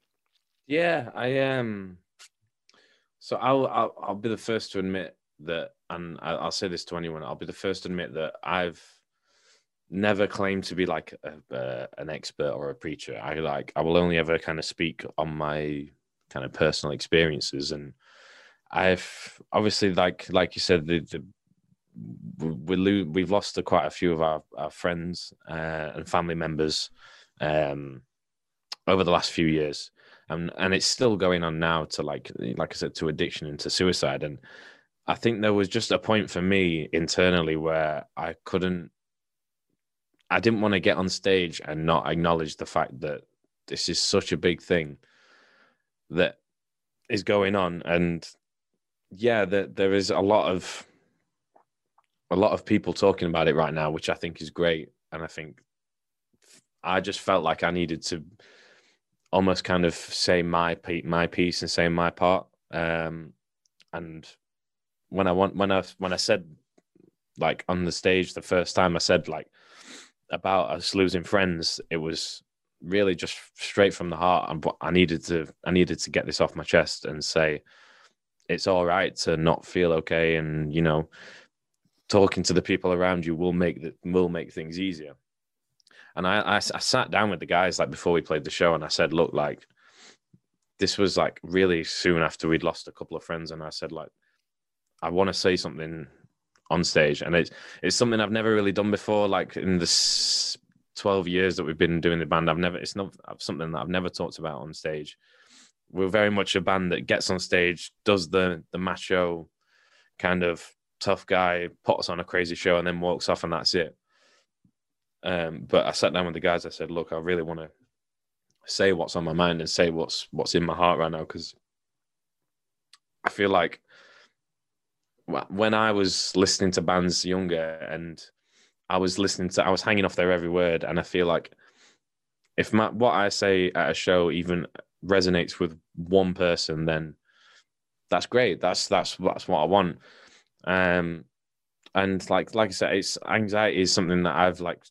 Yeah, I am. Um, so I'll, I'll I'll be the first to admit that, and I'll say this to anyone. I'll be the first to admit that I've never claim to be like a, an expert or a preacher. I like I will only ever kind of speak on my kind of personal experiences, and I've obviously like like you said the, the we lo- we've lost quite a few of our, our friends uh, and family members um, over the last few years, and and it's still going on now to like like I said to addiction and to suicide, and I think there was just a point for me internally where I couldn't I didn't want to get on stage and not acknowledge the fact that this is such a big thing that is going on. And yeah that there is a lot of a lot of people talking about it right now which i think is great and i think i just felt like i needed to almost kind of say my my piece and say my part um and when i want when i when i said like on the stage the first time i said like about us losing friends, it was really just straight from the heart. And I needed to, I needed to get this off my chest and say, it's all right to not feel okay, and you know, talking to the people around you will make the, will make things easier. And I, I, I sat down with the guys like before we played the show, and I said, look, like this was like really soon after we'd lost a couple of friends, and I said, like, I want to say something on stage, and it's it's something I've never really done before. Like in the twelve years that we've been doing the band, I've never it's not something that I've never talked about on stage. We're very much a band that gets on stage, does the the macho kind of tough guy, puts on a crazy show, and then walks off, and that's it. Um, but I sat down with the guys. I said, "Look, I really want to say what's on my mind and say what's what's in my heart right now because I feel like when I was listening to bands younger and I was listening to, I was hanging off their every word, and I feel like if my, what I say at a show even resonates with one person, then that's great. That's that's that's what I want. Um, and like like I said, it's anxiety is something that I've like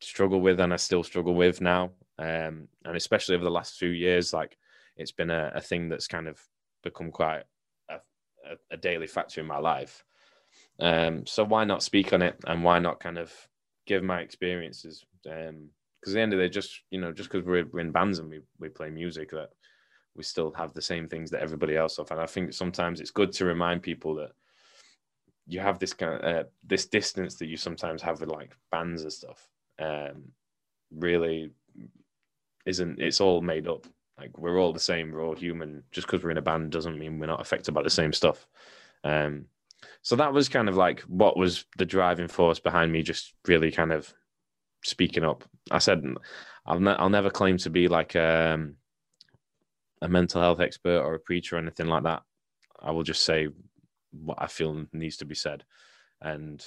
struggled with, and I still struggle with now. Um, and especially over the last few years, like it's been a, a thing that's kind of become quite a, a daily factor in my life. Um, so why not speak on it and why not kind of give my experiences? Um, because at the end of the day, just you know, just because we're, we're in bands and we, we play music, that we still have the same things that everybody else have. And I think sometimes it's good to remind people that you have this kind of uh, this distance that you sometimes have with like bands and stuff. Um, really isn't. It's all made up. Like we're all the same. We're all human. Just because we're in a band doesn't mean we're not affected by the same stuff. Um, so that was kind of like what was the driving force behind me just really kind of speaking up. I said I'll, ne- I'll never claim to be like um, a mental health expert or a preacher or anything like that. I will just say what I feel needs to be said and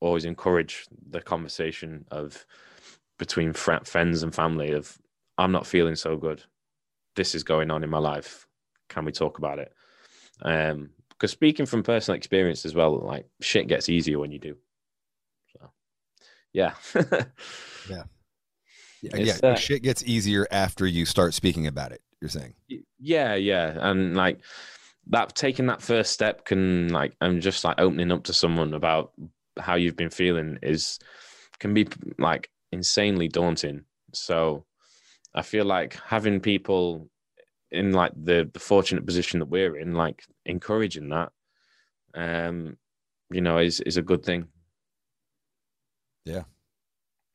always encourage the conversation of between fr- friends and family of I'm not feeling so good. This is going on in my life. Can we talk about it? Um, because speaking from personal experience as well, like shit gets easier when you do. So, yeah. [laughs] yeah. It's, yeah, uh, shit gets easier after you start speaking about it. You're saying, yeah, yeah, and like that, taking that first step can like, I'm just like opening up to someone about how you've been feeling is can be like insanely daunting. So, I feel like having people in like the the fortunate position that we're in, like encouraging that, um, you know, is is a good thing. Yeah.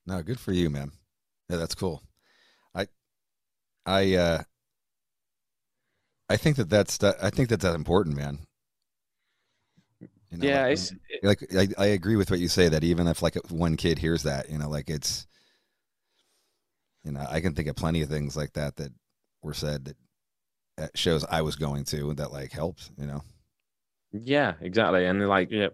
No, good for you, man. Yeah, that's cool. I, I, uh, I think that that's that. I think that that's important, man. You know, yeah, like, it's like I, I agree with what you say that even if like one kid hears that, you know, like it's, you know, I can think of plenty of things like that that were said that at shows I was going to that like helped, you know. Yeah, exactly. And like, yeah,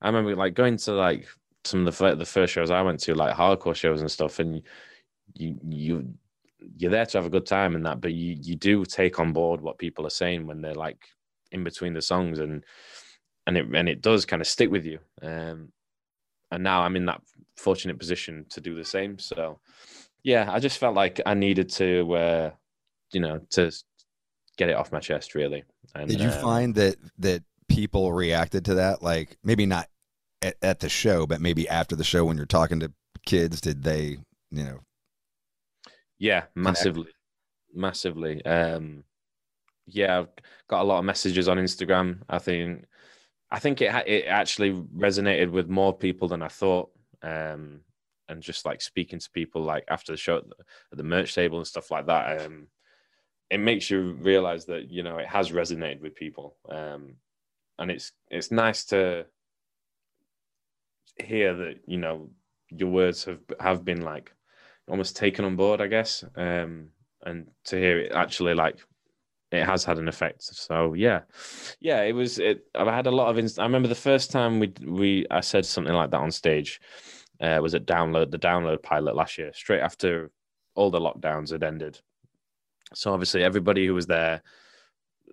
I remember like going to like some of the the first shows I went to, like hardcore shows and stuff, and you you you're there to have a good time and that, but you you do take on board what people are saying when they're like in between the songs, and and it and it does kind of stick with you. Um, and now I'm in that fortunate position to do the same. So, yeah, I just felt like I needed to, uh, you know, to get it off my chest, really. And, Did you um, find that that people reacted to that? Like maybe not at, at the show, but maybe after the show when you're talking to kids, did they, you know, Yeah, massively, massively. Um, yeah, I've got a lot of messages on Instagram. I think, I think it it actually resonated with more people than I thought. Um, and just like speaking to people like after the show at the, at the merch table and stuff like that, um, it makes you realize that you know it has resonated with people. Um, and it's it's nice to hear that you know your words have have been like almost taken on board, I guess. Um, and to hear it actually like it has had an effect. So yeah, yeah, it was. It. I had a lot of. Inst- I remember the first time we we I said something like that on stage. Uh, was at download the download pilot last year, straight after all the lockdowns had ended. So obviously everybody who was there,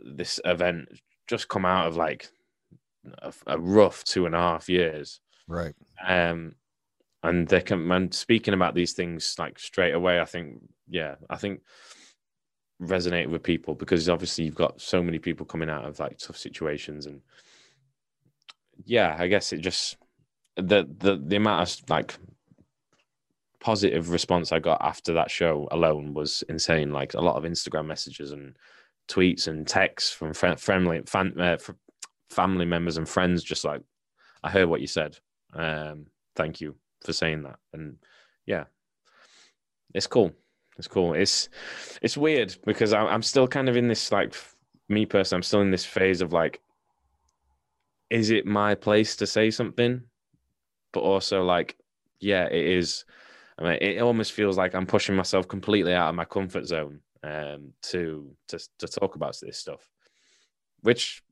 this event just come out of like a, a rough two and a half years right? um and they can man speaking about these things like straight away i think yeah i think resonate with people because obviously you've got so many people coming out of like tough situations and yeah i guess it just the the the amount of like positive response i got after that show alone was insane. Like a lot of instagram messages and tweets and texts from fr- friendly fan, uh, family members and friends just like i heard what you said. Um thank you for saying that. And yeah it's cool. It's cool. It's it's weird because I- i'm still kind of in this like me personally i'm still in this phase of like is it my place to say something? But also like yeah it is. I mean it almost feels like i'm pushing myself completely out of my comfort zone um to to, to talk about this stuff which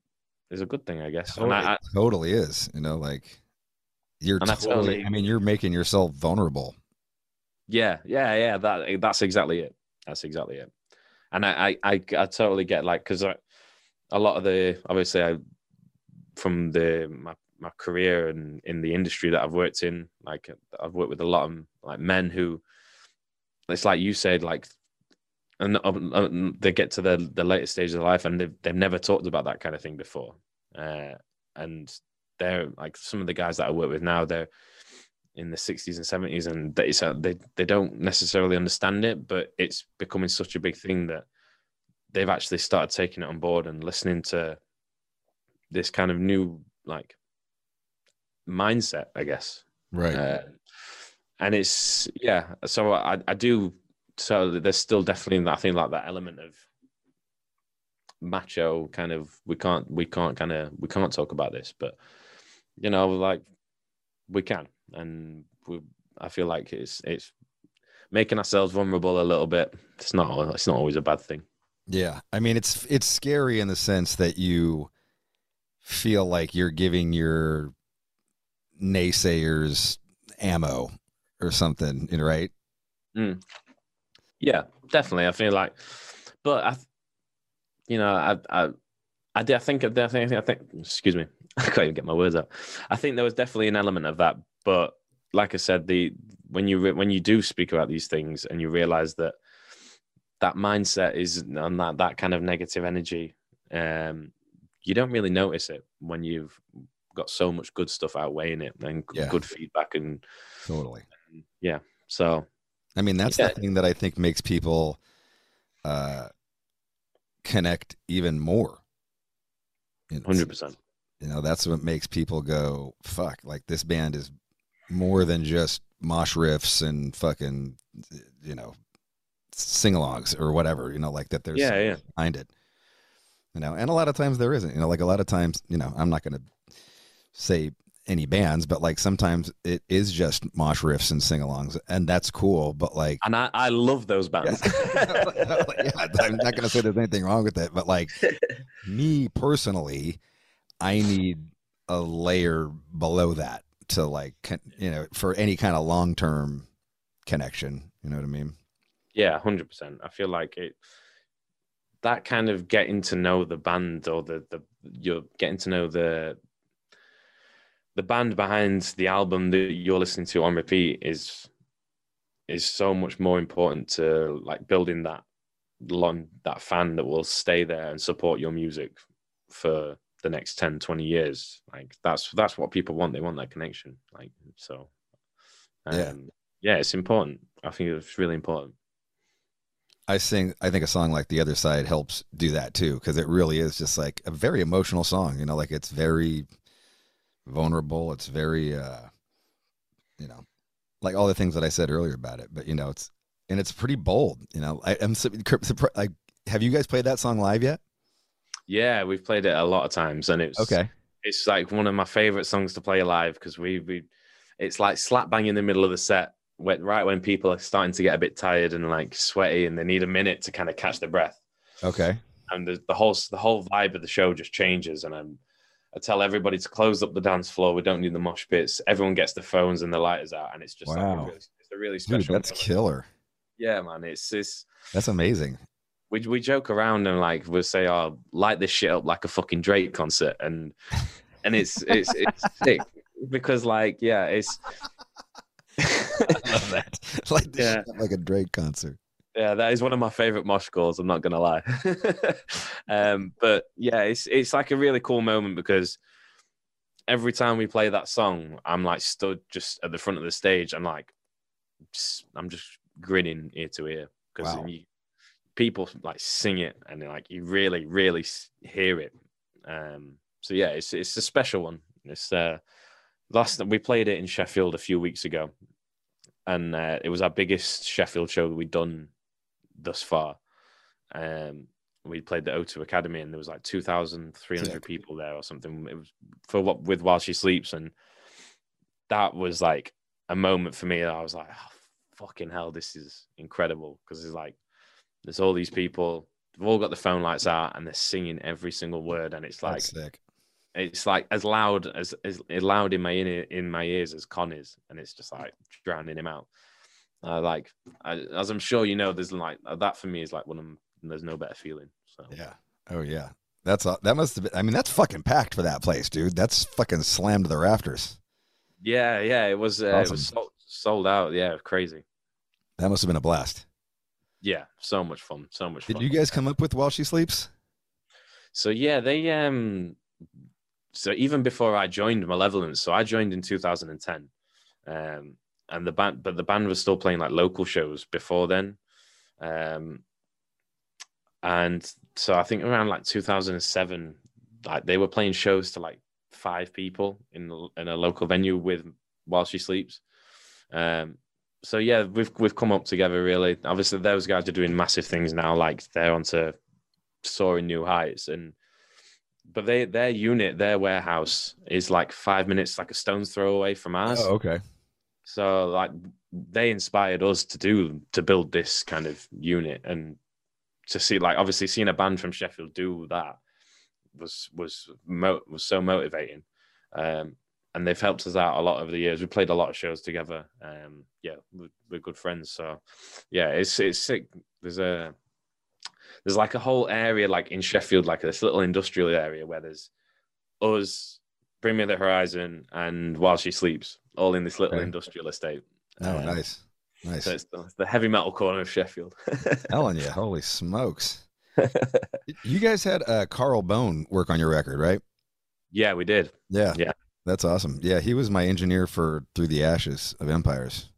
is a good thing i guess. And I, I, totally is. You know, like you're And totally, totally- I mean, you're making yourself vulnerable. Yeah, yeah, yeah. That that's exactly it. That's exactly it. And I I I, I totally get like because a lot of the obviously I from the my my career and in the industry that I've worked in, like I've worked with a lot of like men who it's like you said, like and uh, they get to the the later stage of life and they've they've never talked about that kind of thing before, uh, and they're like some of the guys that I work with now. They're in the 60s and 70s, and they so they they don't necessarily understand it, but it's becoming such a big thing that they've actually started taking it on board and listening to this kind of new like mindset, I guess. Right. Uh, and it's yeah. So I I do. So there's still definitely I think like that element of macho kind of we can't we can't kind of we can't talk about this, but you know like we can, and we I feel like it's it's making ourselves vulnerable a little bit. It's not it's not always a bad thing. Yeah, I mean it's it's scary in the sense that you feel like you're giving your naysayers ammo or something, you know, right? Mm. Yeah, definitely. I feel like, but I, you know, I, I, I, I think, I think, I think, excuse me, [laughs] I can't even get my words out. I think there was definitely an element of that, but like I said, the when you re- when you do speak about these things and you realize that that mindset is and that that kind of negative energy, um, you don't really notice it when you've got so much good stuff outweighing it and Yeah. good feedback and Totally. yeah. So I mean, that's Yeah. the thing that I think makes people uh, connect even more. Hundred percent. You know, that's what makes people go, fuck, like this band is more than just mosh riffs and fucking, you know, sing alongs or whatever, you know, like that there's Yeah, yeah. behind it. You know, and a lot of times there isn't, you know, like a lot of times, you know, I'm not going to say any bands, but like sometimes it is just mosh riffs and sing alongs, and that's cool. But like, And I, I love those [laughs] bands. yeah, [laughs] I'm not going to say there's anything wrong with it, but like [laughs] me personally, I need a layer below that to like, you know, for any kind of long term connection. You know what I mean? Yeah, hundred percent. I feel like it that kind of getting to know the band or the the you're getting to know the the band behind the album that you're listening to on repeat is is so much more important to like building that long that fan that will stay there and support your music for the next 10 20 years like that's that's what people want they want that connection like so um, Yeah. yeah it's important i think it's really important I sing. I think a song like "The Other Side" helps do that too, because it really is just like a very emotional song. You know, like it's very vulnerable. It's very, uh, you know, like all the things that I said earlier about it. But you know, it's and it's pretty bold. You know, I, I'm surprised. Like, have you guys played that song live yet? Yeah, we've played it a lot of times, and it's Okay. It's like one of my favorite songs to play live because we we, it's like slap bang in the middle of the set, when, right when people are starting to get a bit tired and like sweaty, and they need a minute to kind of catch their breath, Okay. and the, the whole the whole vibe of the show just changes. And I'm, I tell everybody to close up the dance floor. We don't need the mosh pits. Everyone gets the phones and the lighters out, and it's just like a Wow. really, it's a really Dude, special. that's moment. killer. Yeah, man, it's it's That's amazing. We we joke around and like we'll say, "Oh, light this shit up like a fucking Drake concert," and and it's it's it's [laughs] sick because like yeah, it's I love that. [laughs] like this Yeah. like a Drake concert. yeah, that is one of my favorite mosh calls. I'm not gonna lie, [laughs] um, but yeah, it's it's like a really cool moment because every time we play that song, I'm like stood just at the front of the stage. I'm like, just- I'm just grinning ear to ear because Wow. you, people like sing it and like you really, really hear it. Um, so yeah, it's it's a special one. It's uh, last we played it in Sheffield a few weeks ago, and uh, it was our biggest Sheffield show that we'd done thus far. Um, we played the O2 Academy, and there was like two thousand three hundred Sick. people there or something. It was for what with while she sleeps, and that was like a moment for me. That I was like, oh, fucking hell, this is incredible because it's like there's all these people. They've all got the phone lights out and they're singing every single word, and it's like it's like as loud as as loud in my in, in my ears as Con is, and it's just like drowning him out. Uh, like I, as I'm sure you know, there's like that for me is like one of there's no better feeling. So Yeah. Oh yeah. That's a, that must have been. I mean, that's fucking packed for that place, dude. That's fucking slammed to the rafters. yeah, yeah, it was uh, it was sold, sold out. Yeah, crazy. That must have been a blast. Yeah, so much fun, so much fun. Did fun. you guys come up with while she sleeps? So yeah, they um so even before I joined Malevolence, so I joined in 2010, um, and the band, but the band was still playing like local shows before then, um, and so I think around like 2007, like they were playing shows to like five people in in a local venue with while she sleeps. Um, so yeah, we've we've come up together really. Obviously, those guys are doing massive things now, like they're onto soaring new heights, and but they their unit, their warehouse is like five minutes, like a stone's throw away from ours. Oh, okay. So like they inspired us to do to build this kind of unit and to see like obviously seeing a band from Sheffield do that was was mo- was so motivating. Um, and they've helped us out a lot over the years. We played a lot of shows together. Um, yeah, we're, we're good friends. So yeah, it's it's sick. There's a there's like a whole area like in Sheffield, like this little industrial area where there's us, Bring Me the Horizon, and While She Sleeps, all in this little Okay. industrial estate. Oh, Um, nice, nice. So it's the, it's the heavy metal corner of Sheffield. [laughs] Telling you, holy smokes! [laughs] You guys had uh, Carl Bown work on your record, right? yeah, we did. Yeah, Yeah. That's awesome. Yeah, he was my engineer for Through the Ashes of Empires.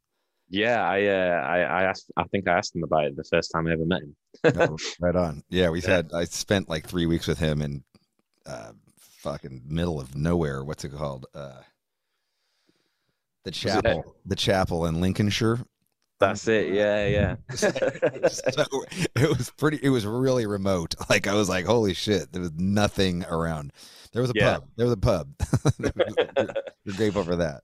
Yeah, I, uh, I, I asked. I think I asked him about it the first time I ever met him. Oh, [laughs] right on. Yeah, we Yeah. had. I spent like three weeks with him in uh, fucking middle of nowhere. What's it called? Uh, the chapel. The chapel in Lincolnshire. That's it. Yeah, yeah. so it was pretty. It was really remote. [laughs] Like I was like, holy shit, there was nothing around. There was a Yeah. pub. There was a pub. [laughs] We're [laughs] grateful for that.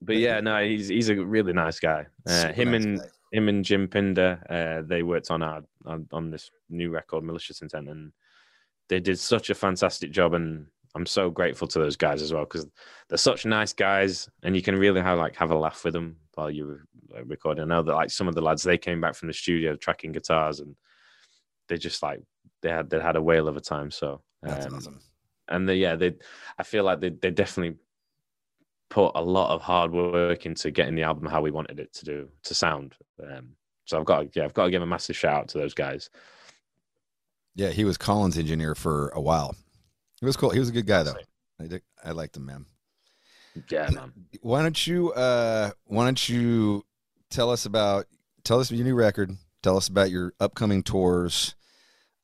but yeah, no, he's he's a really nice guy. Uh, him nice and guy. him and Jim Pinder, uh, they worked on our on, on this new record, Malicious Intent, and they did such a fantastic job. And I'm so grateful to those guys as well because they're such nice guys, and you can really have like have a laugh with them while you're recording. I know that like some of the lads they came back from the studio tracking guitars, and they just like they had they had a whale of a time. So That's um, awesome. And they, yeah, they, I feel like they, they definitely put a lot of hard work into getting the album how we wanted it to do to sound. Um, so I've got, yeah, I've got to give a massive shout out to those guys. Yeah, he was Colin's engineer for a while. It was cool. He was a good guy though. I did, I liked him, man. Yeah, man. Why don't you uh why don't you tell us about tell us your new record, tell us about your upcoming tours.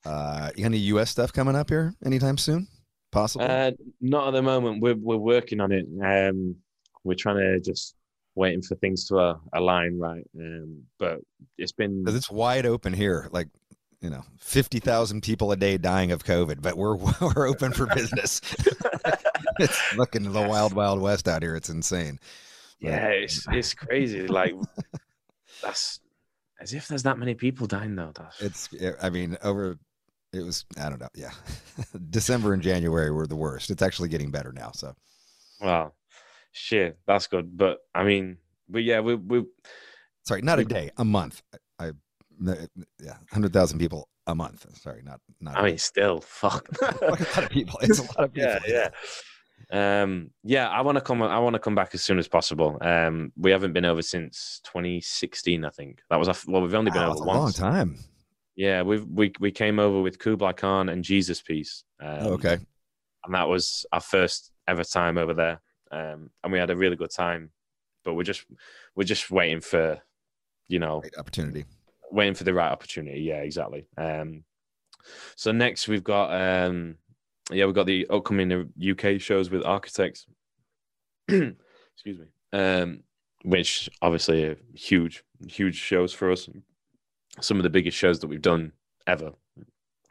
Uh any US stuff coming up here anytime soon? Possible? Uh, not at the moment. We're we're working on it. Um, we're trying to just waiting for things to uh, align right. Um, but it's been Because it's wide open here. Like, you know, 50,000 people a day dying of COVID, but we're [laughs] we're open for business. [laughs] it's looking the wild, wild west out here. It's insane. yeah, it's it's crazy. Like [laughs] that's as if there's that many people dying though. That's It's, I mean, over, it was, I don't know. Yeah. [laughs] December and January were the worst. It's actually getting better now. So, Wow, shit, that's good. But I mean, but yeah, we we sorry, not a day, a month. I, I yeah, 100,000 people a month. Sorry, not, not, I mean, still, fuck. [laughs] a lot of people. It's a lot of [laughs] people. yeah, yeah. Um, yeah, I want to come. I want to come back as soon as possible. Um, we haven't been over since 2016, I think. That was our, f- well, we've only been Wow, over a long time. Yeah, we've we we came over with Kublai Khan and Jesus Piece. Um, Oh, okay. and that was our first ever time over there. Um, and we had a really good time. But we're just we're just waiting for, you know, Great opportunity. waiting for the right opportunity. Yeah, exactly. Um, so next we've got um, yeah, we've got the upcoming UK shows with Architects. [clears throat] Excuse me. Um, which obviously are huge, huge shows for us. Some of the biggest shows that we've done ever.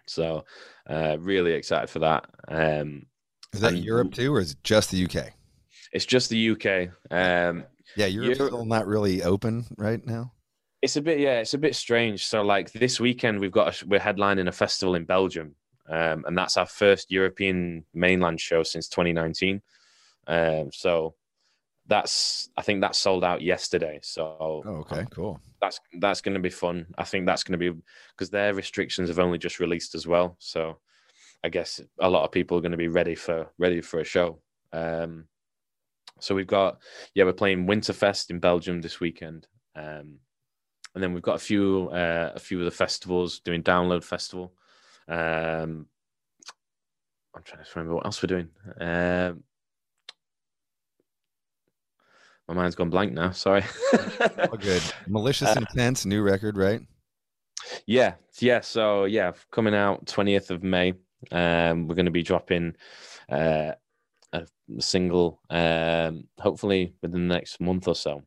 So uh, really excited for that. Um, Is that And- Europe too, or is it just the UK? it's just the UK. Um, Yeah, Europe's Europe- still not really open right now. It's a bit, yeah, it's a bit strange. So, like this weekend, we've got a, we're headlining a festival in Belgium, um, and that's our first European mainland show since 2019. Um, so that's I think that sold out yesterday. So Oh, okay, cool. that's that's going to be fun. I think that's going to be because their restrictions have only just released as well. So I guess a lot of people are going to be ready for ready for a show. Um, so we've got yeah, we're playing Winterfest in Belgium this weekend, um, and then we've got a few uh, a few of the festivals doing Download Festival. Um, I'm trying to remember what else we're doing. Um, my mind's gone blank now. Sorry. [laughs] Oh, good. Malicious Uh, Intents, new record, right? Yeah, yeah. So yeah, coming out twentieth of May. Um, we're going to be dropping uh, a single, um, hopefully within the next month or so,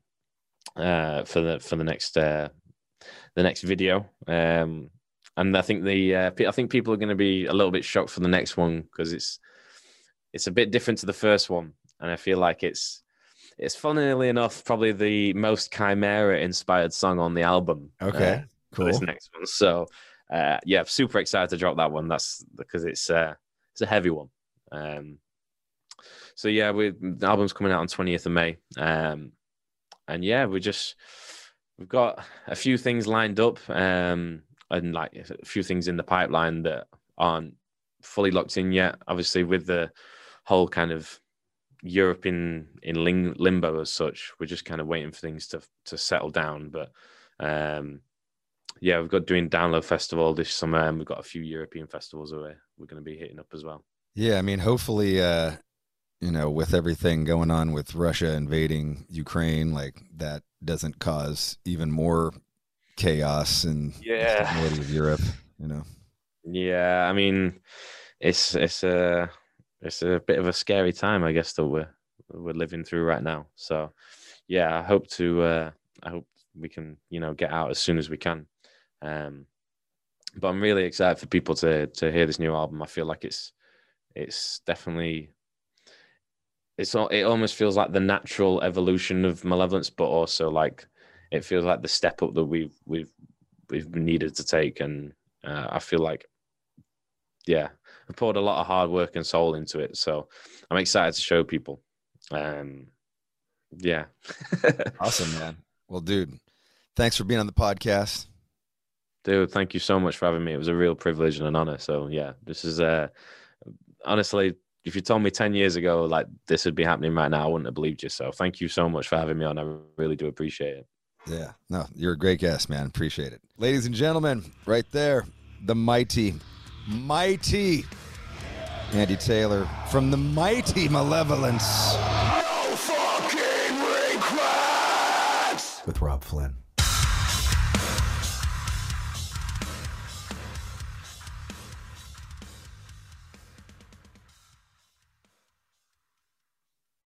uh, for the for the next uh, the next video. Um, and I think the uh, I think people are going to be a little bit shocked for the next one because it's it's a bit different to the first one, and I feel like it's it's funnily enough probably the most Chimaira inspired song on the album. Okay, uh, cool. this next one. So uh, yeah, super excited to drop that one. That's because it's uh, it's a heavy one. Um, so yeah, we the album's coming out on twentieth of May, um, and yeah, we just we've got a few things lined up, um, and like a few things in the pipeline that aren't fully locked in yet. Obviously, with the whole kind of Europe in in ling- limbo as such, we're just kind of waiting for things to to settle down. But um, yeah, we've got doing Download Festival this summer, and we've got a few European festivals that we're, we're going to be hitting up as well. Yeah, I mean, hopefully, uh, you know, with everything going on with Russia invading Ukraine, like that doesn't cause even more chaos in the Yeah. of Europe. You know, Yeah, I mean, it's it's a it's a bit of a scary time, I guess, that we're we're living through right now. So, yeah, I hope to uh, I hope we can you know get out as soon as we can. Um, but I'm really excited for people to to hear this new album. I feel like it's it's definitely it's it almost feels like the natural evolution of malevolence, but also like it feels like the step up that we've we've we've needed to take, and uh, I feel like yeah, I poured a lot of hard work and soul into it. So I'm excited to show people. Um, yeah. [laughs] awesome, man. Well, dude, thanks for being on the podcast. Dude, thank you so much for having me. It was a real privilege and an honor. So yeah, this is uh honestly, if you told me 10 years ago like this would be happening right now, I wouldn't have believed you. So thank you so much for having me on. I really do appreciate it. Yeah, no, you're a great guest, man. Appreciate it. Ladies and gentlemen, right there, the mighty, mighty Andy Taylor from the mighty Malevolence No fucking regrets! with Robb Flynn.